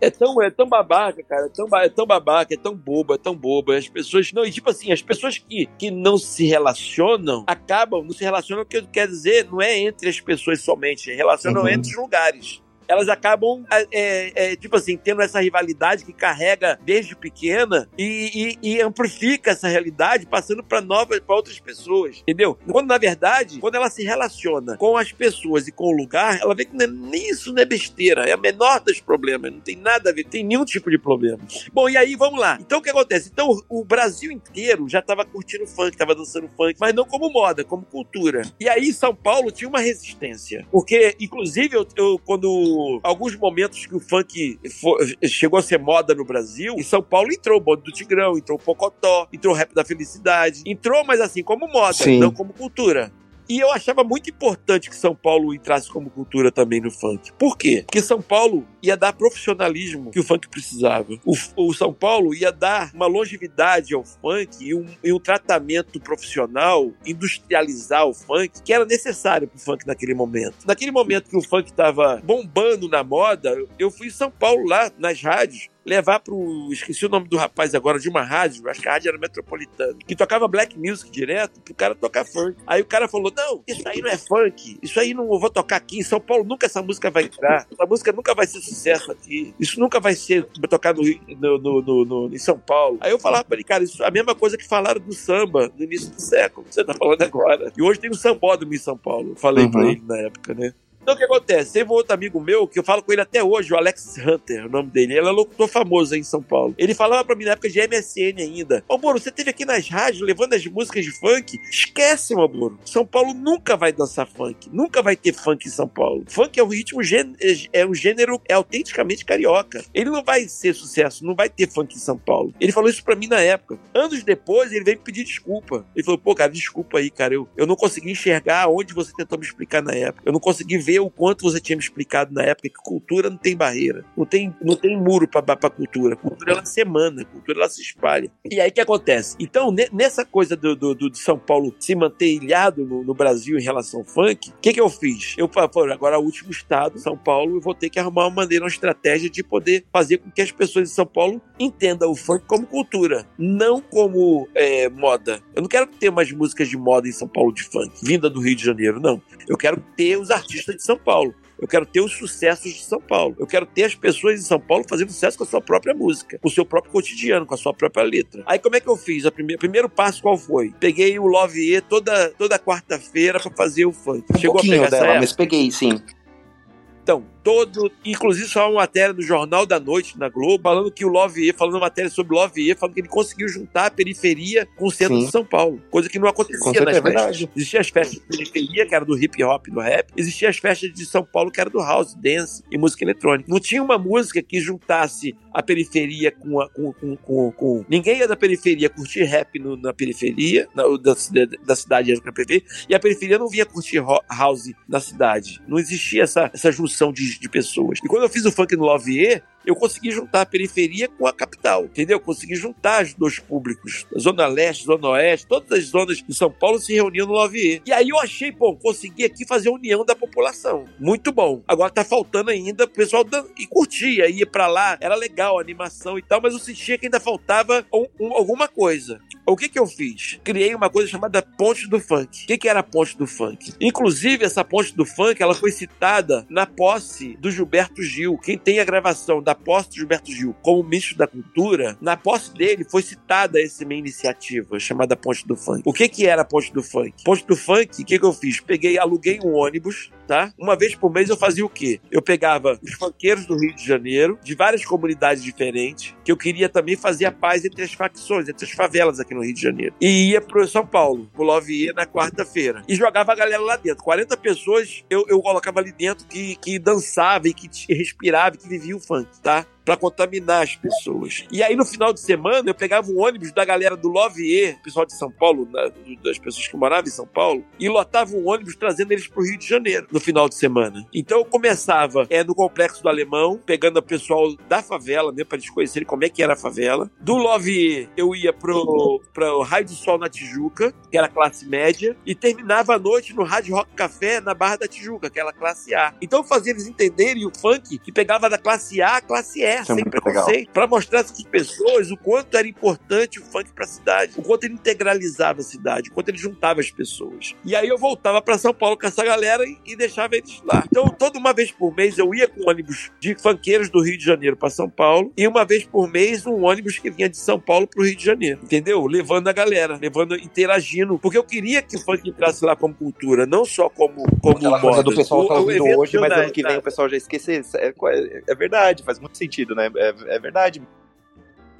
É tão, é tão babaca, cara. É tão, é tão babaca, é tão boba, é tão boba. As pessoas. Não, e tipo assim, as pessoas que, que não se relacionam acabam, não se relacionam, o que quer dizer, não é entre as pessoas somente, relacionam uhum. entre os lugares elas acabam, é, é, é, tipo assim, tendo essa rivalidade que carrega desde pequena e, e, e amplifica essa realidade, passando para novas, para outras pessoas, entendeu? Quando na verdade, quando ela se relaciona com as pessoas e com o lugar, ela vê que não é, nem isso não é besteira, é a menor dos problemas, não tem nada a ver, tem nenhum tipo de problema. Bom, e aí vamos lá. Então o que acontece? Então o Brasil inteiro já estava curtindo funk, estava dançando funk, mas não como moda, como cultura. E aí São Paulo tinha uma resistência, porque inclusive eu, eu quando alguns momentos que o funk chegou a ser moda no Brasil, em São Paulo entrou o bonde do Tigrão, entrou o Pocotó, entrou o Rap da Felicidade. Entrou, mas assim, como moda, Sim. não como cultura. E eu achava muito importante que São Paulo entrasse como cultura também no funk. Por quê? Porque São Paulo ia dar profissionalismo que o funk precisava. O, o São Paulo ia dar uma longevidade ao funk e um, e um tratamento profissional, industrializar o funk, que era necessário pro funk naquele momento. Naquele momento que o funk estava bombando na moda, eu fui em São Paulo lá, nas rádios, levar pro. Esqueci o nome do rapaz agora, de uma rádio, acho que a rádio era metropolitana, que tocava black music direto pro cara tocar funk. Aí o cara falou: Não, isso aí não é funk, isso aí não vou tocar aqui. Em São Paulo nunca essa música vai entrar, essa música nunca vai ser sucesso aqui, isso nunca vai ser tocado no, no, no, no, em São Paulo. Aí eu falava pra ele, cara, isso é a mesma coisa que falaram do samba no início do século, você tá falando agora. E hoje tem o sambódromo em São Paulo, eu falei uhum. pra ele na época, né? Então o que acontece? Teve um outro amigo meu que eu falo com ele até hoje, o Alex Hunter, o nome dele. Ele é locutor famoso aí em São Paulo. Ele falava pra mim na época de MSN ainda: Ô, Moro, você teve aqui nas rádios levando as músicas de funk? Esquece, meu Moro. São Paulo nunca vai dançar funk. Nunca vai ter funk em São Paulo. Funk é um ritmo, é um gênero é autenticamente carioca. Ele não vai ser sucesso, não vai ter funk em São Paulo. Ele falou isso pra mim na época. Anos depois, ele veio me pedir desculpa. Ele falou: pô, cara, desculpa aí, cara. Eu, eu não consegui enxergar onde você tentou me explicar na época. Eu não consegui ver o quanto você tinha me explicado na época que cultura não tem barreira, não tem, não tem muro para cultura. Cultura ela se emana, cultura ela se espalha. E aí o que acontece? Então, nessa coisa do, do, do, de São Paulo se manter ilhado no, no Brasil em relação ao funk, o que, que eu fiz? Eu falei, agora é o último estado, São Paulo, eu vou ter que arrumar uma maneira, uma estratégia de poder fazer com que as pessoas de São Paulo entendam o funk como cultura, não como é, moda. Eu não quero ter mais músicas de moda em São Paulo de funk, vinda do Rio de Janeiro, não. Eu quero ter os artistas de São Paulo. Eu quero ter os sucessos de São Paulo. Eu quero ter as pessoas de São Paulo fazendo sucesso com a sua própria música, com o seu próprio cotidiano, com a sua própria letra. Aí como é que eu fiz? O primeiro, primeiro passo qual foi? Peguei o Love E toda, toda quarta-feira para fazer o funk. Um Chegou a pegar dela, mas peguei sim. Então, todo, inclusive só uma matéria do Jornal da Noite na Globo, falando que o Love falando uma matéria sobre o Love falando que ele conseguiu juntar a periferia com o centro Sim. de São Paulo, coisa que não acontecia nas festas. Existiam as festas de periferia, que era do hip hop, do rap, existiam as festas de São Paulo, que era do house, dance e música eletrônica. Não tinha uma música que juntasse a periferia com a, com, com, com, com... ninguém ia da periferia curtir rap no, na periferia, na, da, da cidade na periferia, e a periferia não vinha curtir house na cidade. Não existia essa, essa junção de de pessoas. E quando eu fiz o funk no Lavier, eu consegui juntar a periferia com a capital, entendeu? Consegui juntar os dois públicos. Zona Leste, Zona Oeste, todas as zonas de São Paulo se reuniam no Lavier. E aí eu achei, pô, consegui aqui fazer a união da população. Muito bom. Agora tá faltando ainda o pessoal dan... e curtia, ia para lá, era legal a animação e tal, mas eu sentia que ainda faltava um, um, alguma coisa. O que que eu fiz? Criei uma coisa chamada Ponte do Funk. O que que era a Ponte do Funk? Inclusive, essa Ponte do Funk, ela foi citada na posse do Gilberto Gil. Quem tem a gravação da posse do Gilberto Gil como ministro da Cultura, na posse dele foi citada essa minha iniciativa chamada Ponte do Funk. O que que era a Ponte do Funk? Ponte do Funk, o que que eu fiz? Peguei, aluguei um ônibus, tá? Uma vez por mês eu fazia o quê? Eu pegava os funkeiros do Rio de Janeiro, de várias comunidades diferentes, que eu queria também fazer a paz entre as facções, entre as favelas aqui no Rio de Janeiro. E ia pro São Paulo, pro Love na quarta-feira. E jogava a galera lá dentro. 40 pessoas eu, eu colocava ali dentro que, que dançava e que respirava e que vivia o funk, tá? Para contaminar as pessoas. E aí, no final de semana, eu pegava o ônibus da galera do Lovier, pessoal de São Paulo, das pessoas que moravam em São Paulo, e lotava o ônibus trazendo eles pro Rio de Janeiro no final de semana. Então eu começava é, no Complexo do Alemão, pegando o pessoal da favela, né, para eles conhecerem como é que era a favela. Do Lovier, eu ia pro, pro Raio do Sol na Tijuca, que era classe média, e terminava a noite no Rádio Rock Café na Barra da Tijuca, que era classe A. Então eu fazia eles entenderem o funk que pegava da classe A à classe E é, sem preconceito, para mostrar às pessoas o quanto era importante o funk para a cidade, o quanto ele integralizava a cidade, o quanto ele juntava as pessoas. E aí eu voltava para São Paulo com essa galera e, e, deixava eles lá. Então, toda uma vez por mês eu ia com um ônibus de funkeiros do Rio de Janeiro para São Paulo e uma vez por mês um ônibus que vinha de São Paulo para o Rio de Janeiro, entendeu? Levando a galera, levando, interagindo, porque eu queria que o funk entrasse lá como cultura, não só como como Aquela moda. coisa do pessoal tá ouvindo hoje, mas ano que vem o pessoal já esquecer. É, é, é verdade, faz muito sentido, né? É, é verdade.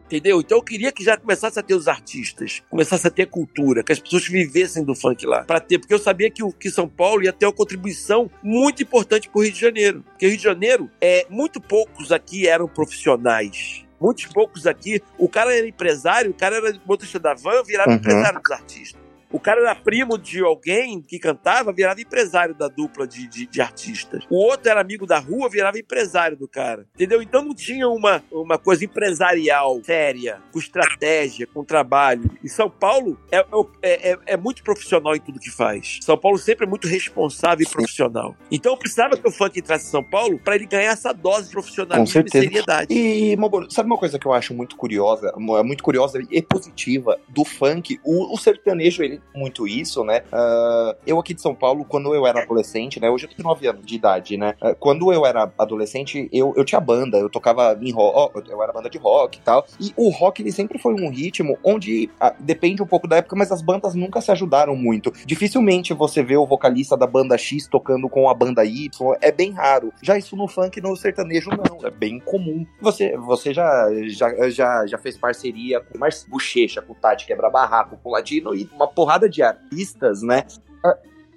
Entendeu? Então eu queria que já começasse a ter os artistas, começasse a ter cultura, que as pessoas vivessem do funk lá. para ter, porque eu sabia que, o, que São Paulo ia ter uma contribuição muito importante pro Rio de Janeiro. Porque o Rio de Janeiro, é, muito poucos aqui eram profissionais. Muitos poucos aqui. O cara era empresário, o cara era motorista da van, virava uhum. empresário dos artistas. O cara era primo de alguém que cantava, virava empresário da dupla de, de, de, artistas. O outro era amigo da rua, virava empresário do cara. Entendeu? Então não tinha uma, uma coisa empresarial séria, com estratégia, com trabalho. E São Paulo é, é, é, é muito profissional em tudo que faz. São Paulo sempre é muito responsável e profissional. Então eu precisava que o funk entrasse em São Paulo para ele ganhar essa dose de profissionalismo e seriedade. E, sabe uma coisa que eu acho muito curiosa, muito curiosa e positiva do funk? O, o sertanejo, ele muito isso, né? Uh, eu aqui de São Paulo, quando eu era adolescente, né? Hoje eu tenho 9 anos de idade, né? Uh, quando eu era adolescente, eu, eu tinha banda, eu tocava em rock, eu era banda de rock e tal. E o rock, ele sempre foi um ritmo onde uh, depende um pouco da época, mas as bandas nunca se ajudaram muito. Dificilmente você vê o vocalista da banda X tocando com a banda Y, é bem raro. Já isso no funk no sertanejo, não. É bem comum. Você, você já, já, já, já fez parceria com Marcia Bochecha, com o Tati Quebra Barraco, com o Latino e uma porrada porrada de artistas, né?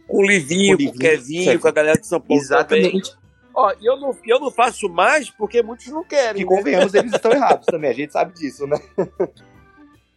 Com o Livinho, com o Kevinho, com a galera de São Paulo. Exatamente. Também. Ó, eu não, eu não faço mais porque muitos não querem. Que né? convenhamos, eles estão errados também, a gente sabe disso, né?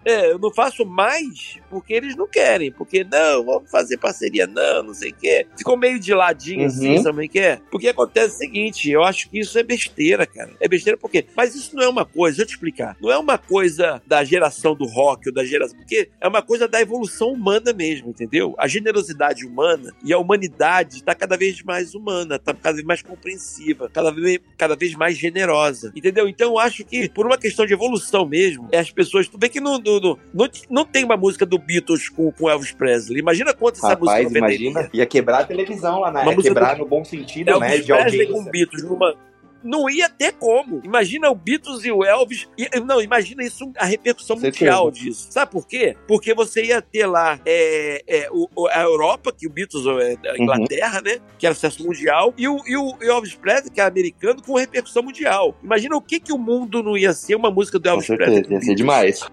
É, eu não faço mais porque eles não querem. Porque, não, vamos fazer parceria, não, não sei o quê. Ficou meio de ladinho assim, uhum. assim, sabe o que é? Porque acontece o seguinte, eu acho que isso é besteira, cara. É besteira por quê? Mas isso não é uma coisa, deixa eu te explicar. Não é uma coisa da geração do rock ou da geração. Porque é uma coisa da evolução humana mesmo, entendeu? A generosidade humana e a humanidade está cada vez mais humana, está cada vez mais compreensiva, cada vez, cada vez mais generosa, entendeu? Então eu acho que, por uma questão de evolução mesmo, é as pessoas. Tu vê que não do, não, não tem uma música do Beatles com, com Elvis Presley. Imagina quanto essa música imagina. Ia quebrar a televisão lá, né? Uma ia quebrar do... no bom sentido, Elvis né? De Presley com Beatles numa não ia ter como. Imagina o Beatles e o Elvis. E, não, imagina isso, a repercussão mundial disso. Sabe por quê? Porque você ia ter lá é, é, o, a Europa, que o Beatles é a uhum. Inglaterra, uhum. né? Que era sucesso mundial, e o, e o Elvis Presley, que é americano, com repercussão mundial. Imagina o que, que o mundo não ia ser uma música do Elvis Presley. Ia ser demais.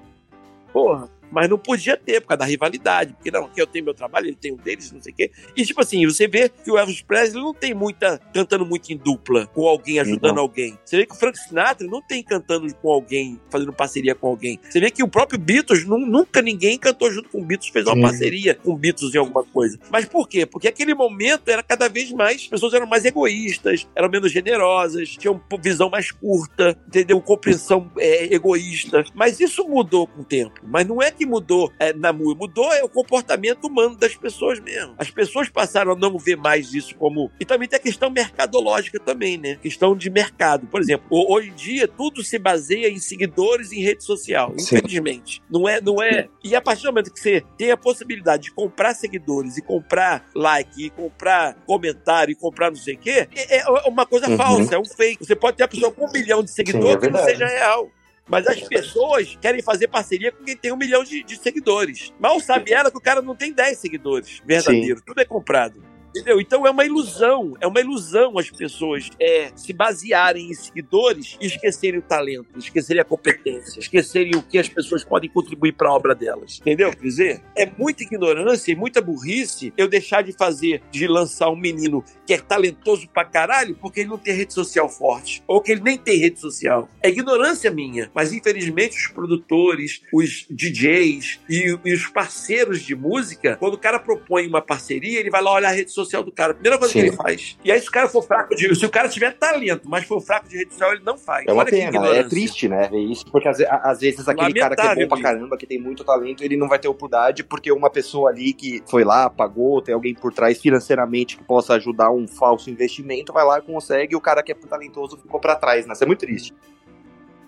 Porra mas não podia ter por causa da rivalidade, porque não, aqui eu tenho meu trabalho, ele tem o deles, não sei o quê. E tipo assim, você vê que o Elvis Presley não tem muita cantando muito em dupla com alguém ajudando uhum. alguém. Você vê que o Frank Sinatra não tem cantando com alguém, fazendo parceria com alguém. Você vê que o próprio Beatles nunca ninguém cantou junto com o Beatles, fez uma uhum. parceria com o Beatles em alguma coisa. Mas por quê? Porque aquele momento era cada vez mais, as pessoas eram mais egoístas, eram menos generosas, tinham visão mais curta, entendeu? Compreensão é, egoísta. Mas isso mudou com o tempo. Mas não é que mudou é, na MUI? Mudou é o comportamento humano das pessoas mesmo. As pessoas passaram a não ver mais isso como. E também tem a questão mercadológica também, né? Questão de mercado. Por exemplo, hoje em dia tudo se baseia em seguidores em rede social, Sim. infelizmente. Não é, não é. E a partir do momento que você tem a possibilidade de comprar seguidores e comprar like, e comprar comentário e comprar não sei o quê, é, é uma coisa uhum. falsa, é um fake. Você pode ter a pessoa com um milhão de seguidores Sim, é que não seja real. Mas as pessoas querem fazer parceria com quem tem um milhão de, de seguidores. Mal sabe ela que o cara não tem 10 seguidores verdadeiros. Tudo é comprado. Entendeu? Então é uma ilusão, é uma ilusão as pessoas é, se basearem em seguidores e esquecerem o talento, esquecerem a competência, esquecerem o que as pessoas podem contribuir para a obra delas. Entendeu? Quer dizer, é muita ignorância e muita burrice eu deixar de fazer, de lançar um menino que é talentoso pra caralho porque ele não tem rede social forte, ou que ele nem tem rede social. É ignorância minha, mas infelizmente os produtores, os DJs e, e os parceiros de música, quando o cara propõe uma parceria, ele vai lá olhar a rede social social do cara. Primeira coisa Sim. que ele faz. E aí, se o cara for fraco de. Se o cara tiver talento, mas for fraco de rede social, ele não faz. É uma Olha pena, é triste, né? Ver isso, porque às, às vezes aquele cara que é bom pra caramba, que tem muito talento, ele não vai ter oportunidade, porque uma pessoa ali que foi lá, pagou, tem alguém por trás financeiramente que possa ajudar um falso investimento, vai lá, consegue, e o cara que é talentoso ficou pra trás, né? Isso é muito triste.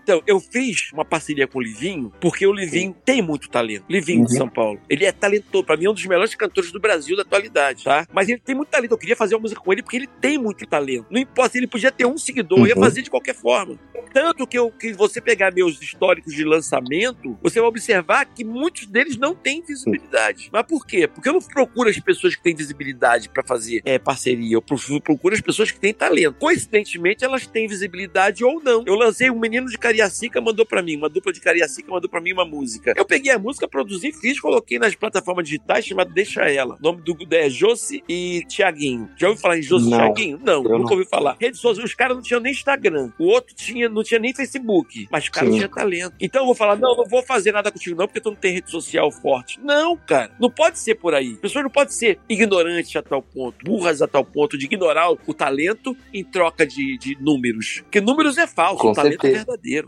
Então, eu fiz uma parceria com o Livinho, porque o Livinho tem muito talento. Livinho de Uhum. São Paulo. Ele é talentoso. Pra mim, é um dos melhores cantores do Brasil da atualidade, tá? Mas ele tem muito talento. Eu queria fazer uma música com ele porque ele tem muito talento. Não importa, ele podia ter um seguidor, eu ia Uhum. fazer de qualquer forma. Tanto que, eu, que você pegar meus históricos de lançamento, você vai observar que muitos deles não têm visibilidade. Mas por quê? Porque eu não procuro as pessoas que têm visibilidade pra fazer é, parceria. Eu procuro, procuro as pessoas que têm talento. Coincidentemente, elas têm visibilidade ou não. Eu lancei um menino de Cariacica, mandou pra mim, uma dupla de Cariacica mandou pra mim uma música. Eu peguei a música, produzi, fiz, coloquei nas plataformas digitais chamado Deixa Ela. O nome do é Josi e Tiaguinho. Já ouviu falar em Josi e. Tiaguinho? Não, nunca não. ouvi falar. Redes sociais, os caras não tinham nem Instagram. O outro tinha, não tinha nem Facebook. Mas o cara Sim. tinha talento. Então eu vou falar: não, não vou fazer nada contigo, não, porque tu não tem rede social forte. Não, cara. Não pode ser por aí. As pessoas não podem ser ignorantes a tal ponto, burras a tal ponto de ignorar o talento em troca de, de números. Porque números é falso, Com o talento é certeza. verdadeiro.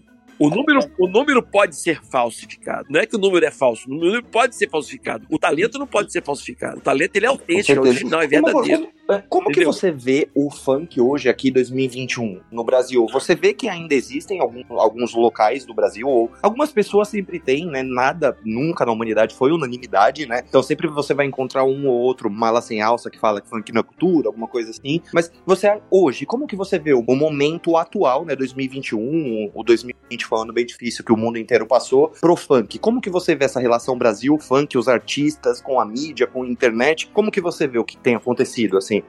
O número, o número pode ser falsificado. Não é que o número é falso. O número pode ser falsificado. O talento não pode ser falsificado. O talento ele é autêntico, é original, é Como, verdadeiro. como- é, como que Entendeu? você vê o funk hoje aqui 2021 no Brasil? Você vê que ainda existem algum- alguns locais do Brasil ou algumas pessoas sempre têm, né? Nada nunca na humanidade foi unanimidade, né? Então sempre você vai encontrar um ou outro mala sem alça que fala que funk não é cultura, alguma coisa assim. Mas você hoje, como que você vê o, o momento atual, né? 2021, o 2020 foi um ano bem difícil que o mundo inteiro passou pro funk. Como que você vê essa relação Brasil, funk, os artistas com a mídia, com a internet? Como que você vê o que tem acontecido assim?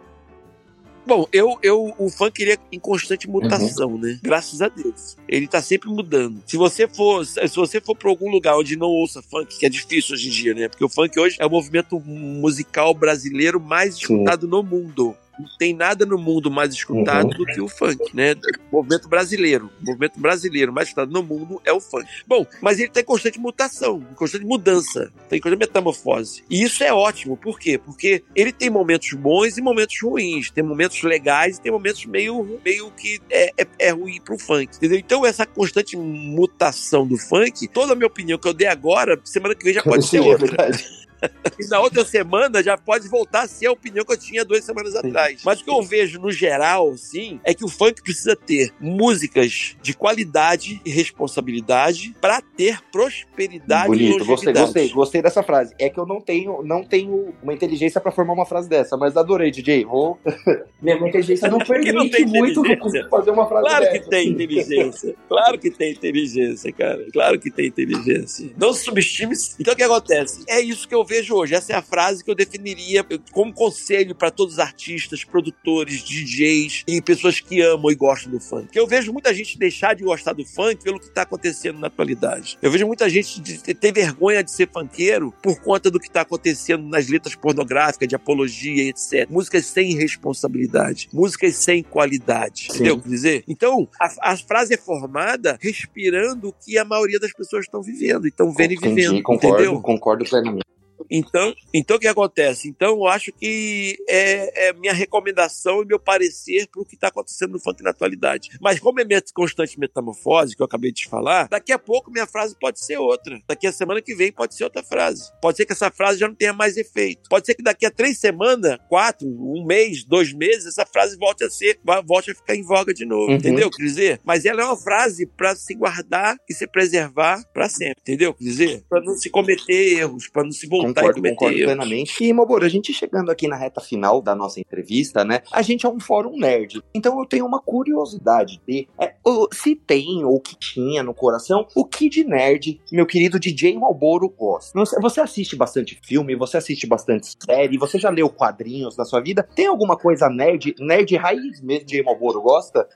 Bom, eu, eu, o funk ele é em constante mutação, né? Graças a Deus. Ele tá sempre mudando. Se você for, se você for para algum lugar onde não ouça funk, que é difícil hoje em dia, né? Porque o funk hoje é o movimento musical brasileiro mais escutado no mundo. Não tem nada no mundo mais escutado Uhum. do que o funk, né? O movimento brasileiro. O movimento brasileiro mais escutado no mundo é o funk. Bom, mas ele está em constante mutação, constante mudança, tem constante metamorfose. E isso é ótimo. Por quê? Porque ele tem momentos bons e momentos ruins. Tem momentos legais e tem momentos meio, meio que é, é, é ruim pro funk. Entendeu? Então, essa constante mutação do funk, toda a minha opinião que eu dei agora, semana que vem já pode ser Sim, é outra. verdade. E na outra semana já pode voltar a ser a opinião que eu tinha duas semanas atrás. Mas o que eu vejo no geral, assim, é que o funk precisa ter músicas de qualidade e responsabilidade para ter prosperidade e Bonito, gostei, longevidade. gostei, gostei dessa frase. É que eu não tenho, não tenho uma inteligência pra formar uma frase dessa, mas adorei, DJ. Vou. Minha inteligência não permite muito fazer uma frase Claro dessa. que tem inteligência. Claro que tem inteligência, cara. Claro que tem inteligência. Não se subestime. Então o que acontece? É isso que eu vejo hoje. Essa é a frase que eu definiria como conselho para todos os artistas, produtores, DJs e pessoas que amam e gostam do funk. Porque eu vejo muita gente deixar de gostar do funk pelo que está acontecendo na atualidade. Eu vejo muita gente ter vergonha de ser funkeiro por conta do que está acontecendo nas letras pornográficas, de apologia, etc. Músicas sem responsabilidade, músicas sem qualidade. Sim. Entendeu o que dizer? Então, a, a frase é formada respirando o que a maioria das pessoas estão vivendo, e estão vendo e Entendi, vivendo. concordo, Entendeu? concordo plenamente. Então, então o que acontece? Então, eu acho que é, é minha recomendação e meu parecer para o que está acontecendo no funk na atualidade. Mas como é met- constante metamorfose, que eu acabei de te falar, daqui a pouco minha frase pode ser outra. Daqui a semana que vem pode ser outra frase. Pode ser que essa frase já não tenha mais efeito. Pode ser que daqui a três semanas, quatro, um mês, dois meses, essa frase volte a ser, volte a ficar em voga de novo. Uhum. Entendeu? Quer dizer, mas ela é uma frase para se guardar e se preservar para sempre. Entendeu? Quer dizer, para não se cometer erros, para não se voltar Concordo, cometer concordo erros. plenamente. E, Moboro, a gente chegando aqui na reta final da nossa entrevista, né? A gente é um fórum nerd. Então eu tenho uma curiosidade de é, se tem ou que tinha no coração o que de nerd meu querido DJ Malboro gosta. Você assiste bastante filme, você assiste bastante série, você já leu quadrinhos na sua vida? Tem alguma coisa nerd, nerd raiz mesmo DJ Malboro gosta?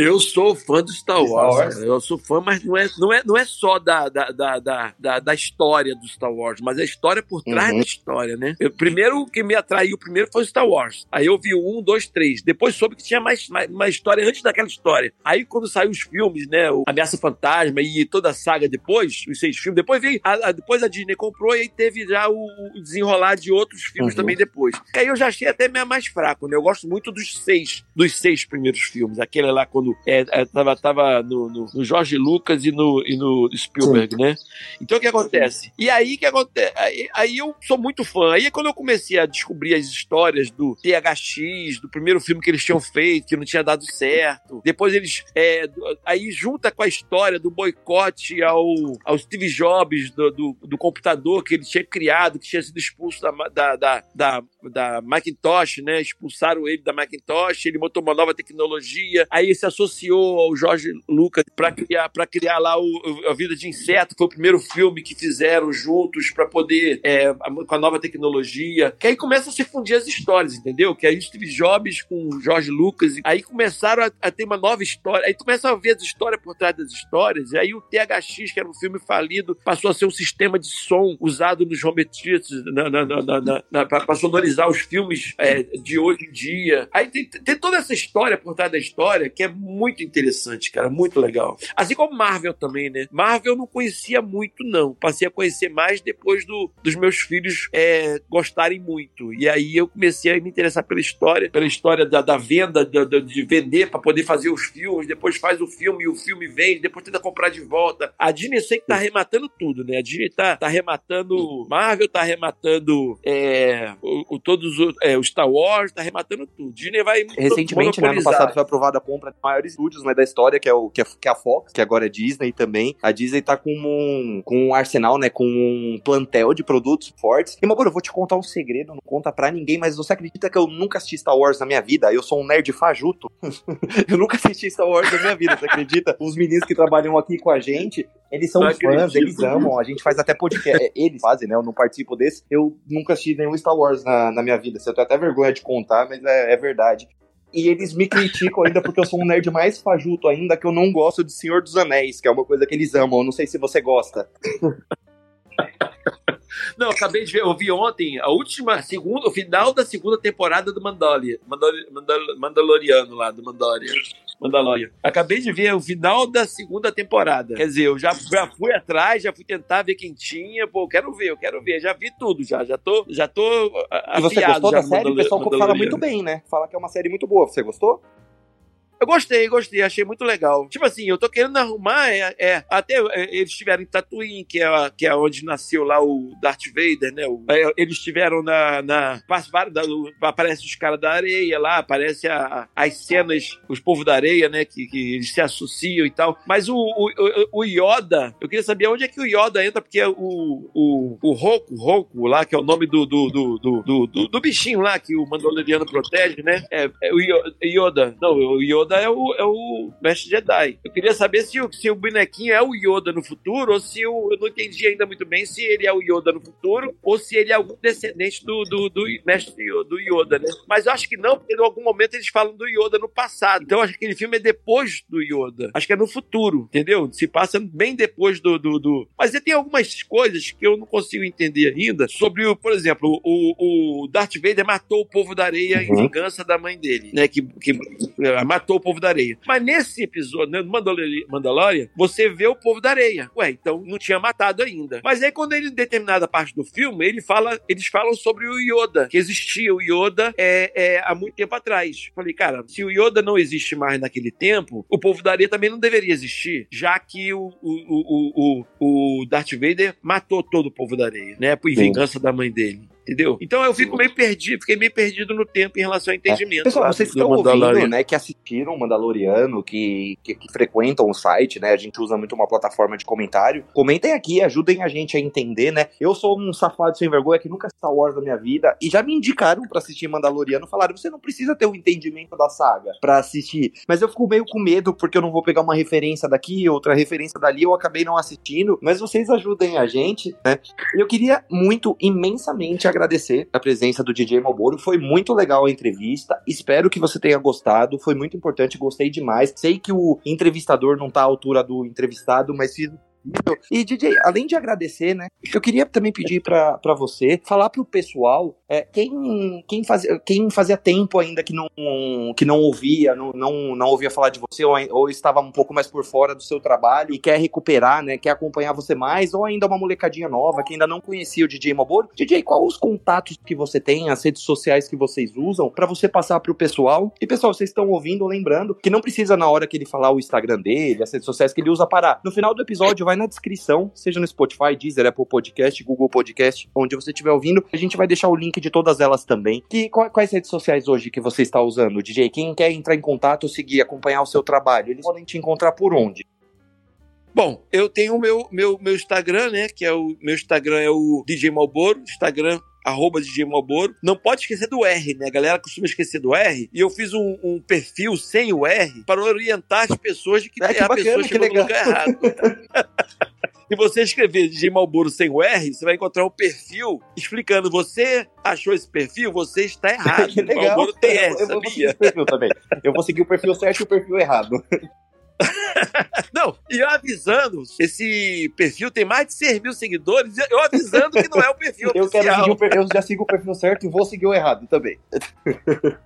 Eu sou fã do Star Star Wars. Wars? cara. Eu sou fã, mas não é, não é, não é só da, da, da, da, da, história do Star Wars, mas a história por trás Uhum. da história, né? Eu, primeiro, o que me atraiu primeiro foi o Star Wars. Aí eu vi o um, dois, três. Depois soube que tinha mais, mais uma história antes daquela história. Aí quando saiu os filmes, né? O Ameaça Fantasma e toda a saga depois, os seis filmes, depois veio. A, a- depois a Disney comprou e aí teve já o, o desenrolar de outros filmes Uhum. também depois. Aí eu já achei até mais fraco, né? Eu gosto muito dos seis, dos seis primeiros filmes. Aquele lá quando Paulo, é, é, tava, tava no, no, no, Jorge Lucas e no, e no Spielberg, Sim. né? Então o que acontece? E aí que acontece? Aí, aí, eu sou muito fã. Aí quando eu comecei a descobrir as histórias do THX, do primeiro filme que eles tinham feito, que não tinha dado certo. Depois eles. É, aí junta com a história do boicote ao, ao Steve Jobs, do, do, do computador que ele tinha criado, que tinha sido expulso da, da, da, da, da Macintosh, né? Expulsaram ele da Macintosh, ele botou uma nova tecnologia. Aí ele se associou ao Jorge Lucas para criar, pra criar lá o, A Vida de Inseto, foi o primeiro filme que fizeram juntos para poder, é, com a nova tecnologia. Que aí começa a se fundir as histórias, entendeu? Que aí Steve Jobs com Jorge Lucas, aí começaram a, a ter uma nova história. Aí começa a ver as histórias por trás das histórias. E aí o THX, que era um filme falido, passou a ser um sistema de som usado nos home theaters para sonorizar os filmes é, de hoje em dia. Aí tem, tem toda essa história por trás da história que é muito interessante, cara, muito legal. Assim como Marvel também, né? Marvel eu não conhecia muito, não. Passei a conhecer mais depois do, dos meus filhos é, gostarem muito. E aí eu comecei a me interessar pela história, pela história da, da venda, de, de vender para poder fazer os filmes, depois faz o filme e o filme vende, depois tenta comprar de volta. A Disney sempre tá arrematando tudo, né? A Disney tá, tá arrematando Marvel, tá arrematando é, o, todos os, é, o Star Wars, tá arrematando tudo. Disney vai Recentemente, né, ano passado foi aprovada a compra de maiores estúdios né, da história, que é, o, que é, que é a Fox, que agora é Disney também. A Disney tá com um, com um arsenal, né, com um plantel de produtos fortes. E, agora eu vou te contar um segredo, não conta pra ninguém, mas você acredita que eu nunca assisti Star Wars na minha vida? Eu sou um nerd fajuto. eu nunca assisti Star Wars na minha vida, você acredita? Os meninos que trabalham aqui com a gente, eles são não fãs, acredito. eles amam, a gente faz até podcast, é, eles fazem, né, eu não participo desse. Eu nunca assisti nenhum Star Wars na, na minha vida, você tem até vergonha de contar, mas é, é verdade. E eles me criticam ainda porque eu sou um nerd mais fajuto ainda, que eu não gosto de Senhor dos Anéis, que é uma coisa que eles amam. Eu não sei se você gosta. Não, acabei de ver, eu vi ontem a última, segunda, o final da segunda temporada do Mandalorian, Mandal, Mandal, Mandaloriano lá, do Mandalorian. Mandalorian. Acabei de ver o final da segunda temporada. Quer dizer, eu já, já fui atrás, já fui tentar ver quem tinha. Pô, quero ver, eu quero ver. Já vi tudo, já. Já tô, já tô E você gostou da série? O pessoal fala muito bem, né? Fala que é uma série muito boa. Você gostou? Eu gostei, gostei, achei muito legal. Tipo assim, eu tô querendo arrumar, é, é até é, eles estiveram em Tatooine, que é, que é onde nasceu lá o Darth Vader, né? O, é, eles estiveram na, na da, aparece os caras da areia lá, aparece a, as cenas, os povos da areia, né? Que, que eles se associam e tal. Mas o, o, o, Yoda, eu queria saber onde é que o Yoda entra, porque o, o, o Roku, Roku lá, que é o nome do, do, do, do, do, do bichinho lá que o Mandaloriano protege, né? É, é o Yoda. Não, o Yoda Yoda é o, é o mestre Jedi. Eu queria saber se o, se o bonequinho é o Yoda no futuro, ou se o, eu não entendi ainda muito bem se ele é o Yoda no futuro, ou se ele é algum descendente do, do, do mestre do Yoda, né? Mas eu acho que não, porque em algum momento eles falam do Yoda no passado. Então eu acho que aquele filme é depois do Yoda. Acho que é no futuro, entendeu? Se passa bem depois do. do, do... Mas tem algumas coisas que eu não consigo entender ainda sobre, o, por exemplo, o, o Darth Vader matou o povo da areia uhum. em vingança da mãe dele, né? Que, que matou o povo da areia. Mas nesse episódio, né, Mandalorian, você vê o povo da areia. Ué, então não tinha matado ainda. Mas aí, quando ele, em determinada parte do filme, ele fala, eles falam sobre o Yoda, que existia o Yoda é, é, há muito tempo atrás. Falei, cara, se o Yoda não existe mais naquele tempo, o povo da areia também não deveria existir, já que o, o, o, o, o Darth Vader matou todo o povo da areia, né? Por vingança da mãe dele entendeu? Então eu fico meio perdido, fiquei meio perdido no tempo em relação ao entendimento. É. Pessoal, vocês estão ouvindo, né, que assistiram o Mandaloriano, que, que, que, frequentam o site, né, a gente usa muito uma plataforma de comentário, comentem aqui, ajudem a gente a entender, né, eu sou um safado sem vergonha que nunca Star Wars da minha vida, e já me indicaram para assistir Mandaloriano, falaram, você não precisa ter o um entendimento da saga para assistir, mas eu fico meio com medo, porque eu não vou pegar uma referência daqui, outra referência dali, eu acabei não assistindo, mas vocês ajudem a gente, né, eu queria muito, imensamente agradecer a presença do DJ Malboro. Foi muito legal a entrevista. Espero que você tenha gostado. Foi muito importante, gostei demais. Sei que o entrevistador não tá à altura do entrevistado, mas fiz E DJ, além de agradecer, né? Eu queria também pedir para você falar pro pessoal é, quem, quem, fazia, quem fazia tempo ainda que não, que não ouvia, não, não, não ouvia falar de você, ou, ou estava um pouco mais por fora do seu trabalho e quer recuperar, né? Quer acompanhar você mais, ou ainda uma molecadinha nova que ainda não conhecia o DJ Malboro. DJ, quais os contatos que você tem, as redes sociais que vocês usam para você passar pro pessoal? E pessoal, vocês estão ouvindo, lembrando que não precisa na hora que ele falar o Instagram dele, as redes sociais que ele usa parar. No final do episódio, vai na descrição, seja no Spotify, Deezer, Apple Podcast, Google Podcast, onde você estiver ouvindo, a gente vai deixar o link de todas elas também. Que, quais redes sociais hoje que você está usando, DJ? Quem quer entrar em contato, seguir, acompanhar o seu trabalho, eles podem te encontrar por onde? Bom, eu tenho o meu, meu, meu Instagram, né? Que é o meu Instagram é o DJ Malboro, Instagram arroba DJ Malboro. Não pode esquecer do R, né? A galera costuma esquecer do R. E eu fiz um, um perfil sem o R para orientar as pessoas de que, é, que a bacana, pessoa que chegou legal. no lugar errado. Se você escrever DJ Malboro sem o R, você vai encontrar um perfil explicando: você achou esse perfil, você está errado. que legal. Malboro tem R, eu, eu vou seguir esse perfil também. Eu vou seguir o perfil certo e o perfil errado. Não, e eu avisando, esse perfil tem mais de 6 mil seguidores, eu avisando que não é o perfil Eu quero oficial. seguir o perfil, eu já sigo o perfil certo e vou seguir o errado também.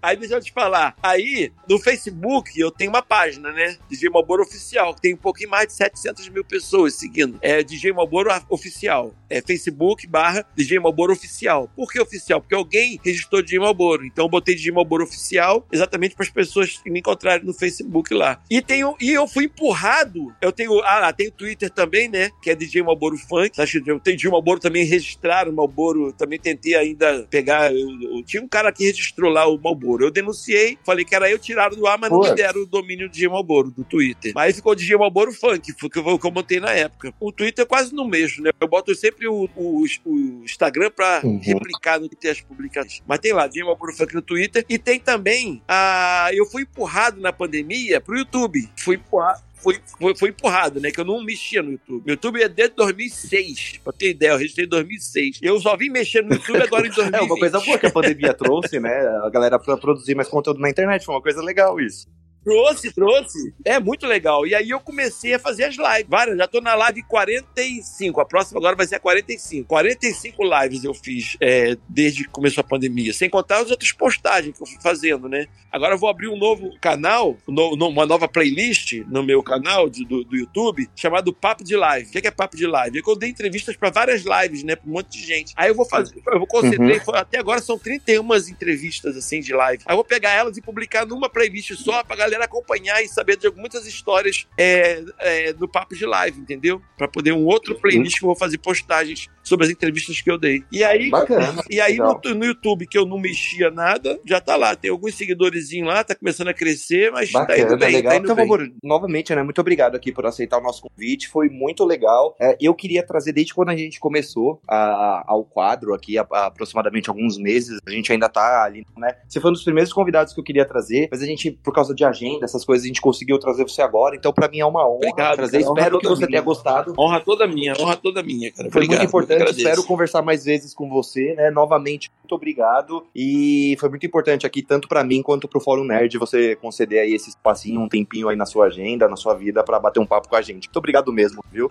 Aí deixa eu te falar. Aí, no Facebook, eu tenho uma página, né? DJ Malboro Oficial, que tem um pouquinho mais de 700 mil pessoas seguindo. É DJ Malboro Oficial. É Facebook barra DJ Malboro Oficial. Por que oficial? Porque alguém registrou DJ Malboro. Então eu botei DJ Malboro Oficial exatamente para as pessoas me encontrarem no Facebook lá. E, tenho, e eu fui empurrado. Eu tenho. Ah, lá, tem o Twitter também, né? Que é DJ Malboro Funk. Que eu tenho DJ Malboro também registraram o Malboro. Também tentei ainda pegar. Eu, eu- tinha um cara que registrou lá o Malboro. Eu denunciei, falei que era eu tirado do ar, mas não me deram o domínio DJ Malboro do Twitter. Mas ficou DJ Malboro Funk, foi o que eu, montei na época. O Twitter eu quase não mexo, né? Eu boto sempre o, o, o Instagram pra Uhum. replicar no que tem as publicações. Mas tem lá, DJ Malboro Funk no Twitter. E tem também a. Eu fui empurrado na pandemia pro YouTube. Fui empurrado. Fui, fui, fui empurrado, né? Que eu não mexia no YouTube. O YouTube é desde 2006. Pra ter ideia, eu registrei em 2006. Eu só vim mexer no YouTube agora em 2020. É uma coisa boa que a pandemia trouxe, né? A galera pra produzir mais conteúdo na internet. Foi uma coisa legal isso. Trouxe, trouxe. É muito legal. E aí eu comecei a fazer as lives. Várias. Já tô na live 45. A próxima agora vai ser a 45. 45 lives eu fiz é, desde que começou a pandemia. Sem contar as outras postagens que eu fui fazendo, né? Agora eu vou abrir um novo canal, um uma nova playlist no meu canal do, do YouTube, chamado Papo de Live. O que é, que é Papo de Live? É que eu dei entrevistas para várias lives, né? Pra um monte de gente. Aí eu vou fazer, eu vou concentrei, foi- até agora são 31 entrevistas assim de live. Aí eu vou pegar elas e publicar numa playlist só pra galera acompanhar e saber de muitas histórias é, é, do Papo de Live, entendeu? Pra poder um outro playlist que eu vou fazer postagens sobre as entrevistas que eu dei. E aí, Bacana. e aí no, no YouTube, que eu não mexia nada, já tá lá. Tem alguns seguidores lá, tá começando a crescer, mas tá Bacana, indo bem, legal. tá indo então, bem. Mamoro, novamente, né? Muito obrigado aqui por aceitar o nosso convite. Foi muito legal. É, eu queria trazer, desde quando a gente começou a- ao quadro aqui, há, há aproximadamente alguns meses, a gente ainda tá ali, né? Você foi um dos primeiros convidados que eu queria trazer, mas a gente, por causa de agenda, essas coisas, a gente conseguiu trazer você agora. Então, pra mim é uma honra Obrigado, trazer. cara. Espero Honra que você minha. tenha gostado. Honra toda minha, honra toda minha, cara. Foi Obrigado, muito importante, agradeço. espero conversar mais vezes com você, né? Novamente, muito obrigado. E foi muito importante aqui, tanto pra mim quanto pro Fórum Nerd, você conceder aí esse espacinho, um tempinho aí na sua agenda, na sua vida, pra bater um papo com a gente. Muito obrigado mesmo, viu?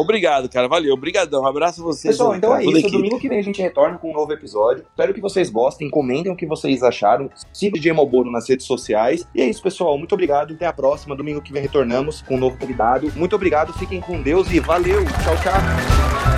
Obrigado, cara. Valeu. Obrigadão. Um abraço a vocês. Pessoal, então cara. é isso. Domingo que vem a gente retorna com um novo episódio. Espero que vocês gostem, comentem o que vocês acharam. Siga o DJ Malboro nas redes sociais. E é isso, pessoal. Muito obrigado. Até a próxima. Domingo que vem retornamos com um novo convidado. Muito obrigado. Fiquem com Deus e valeu. Tchau, tchau.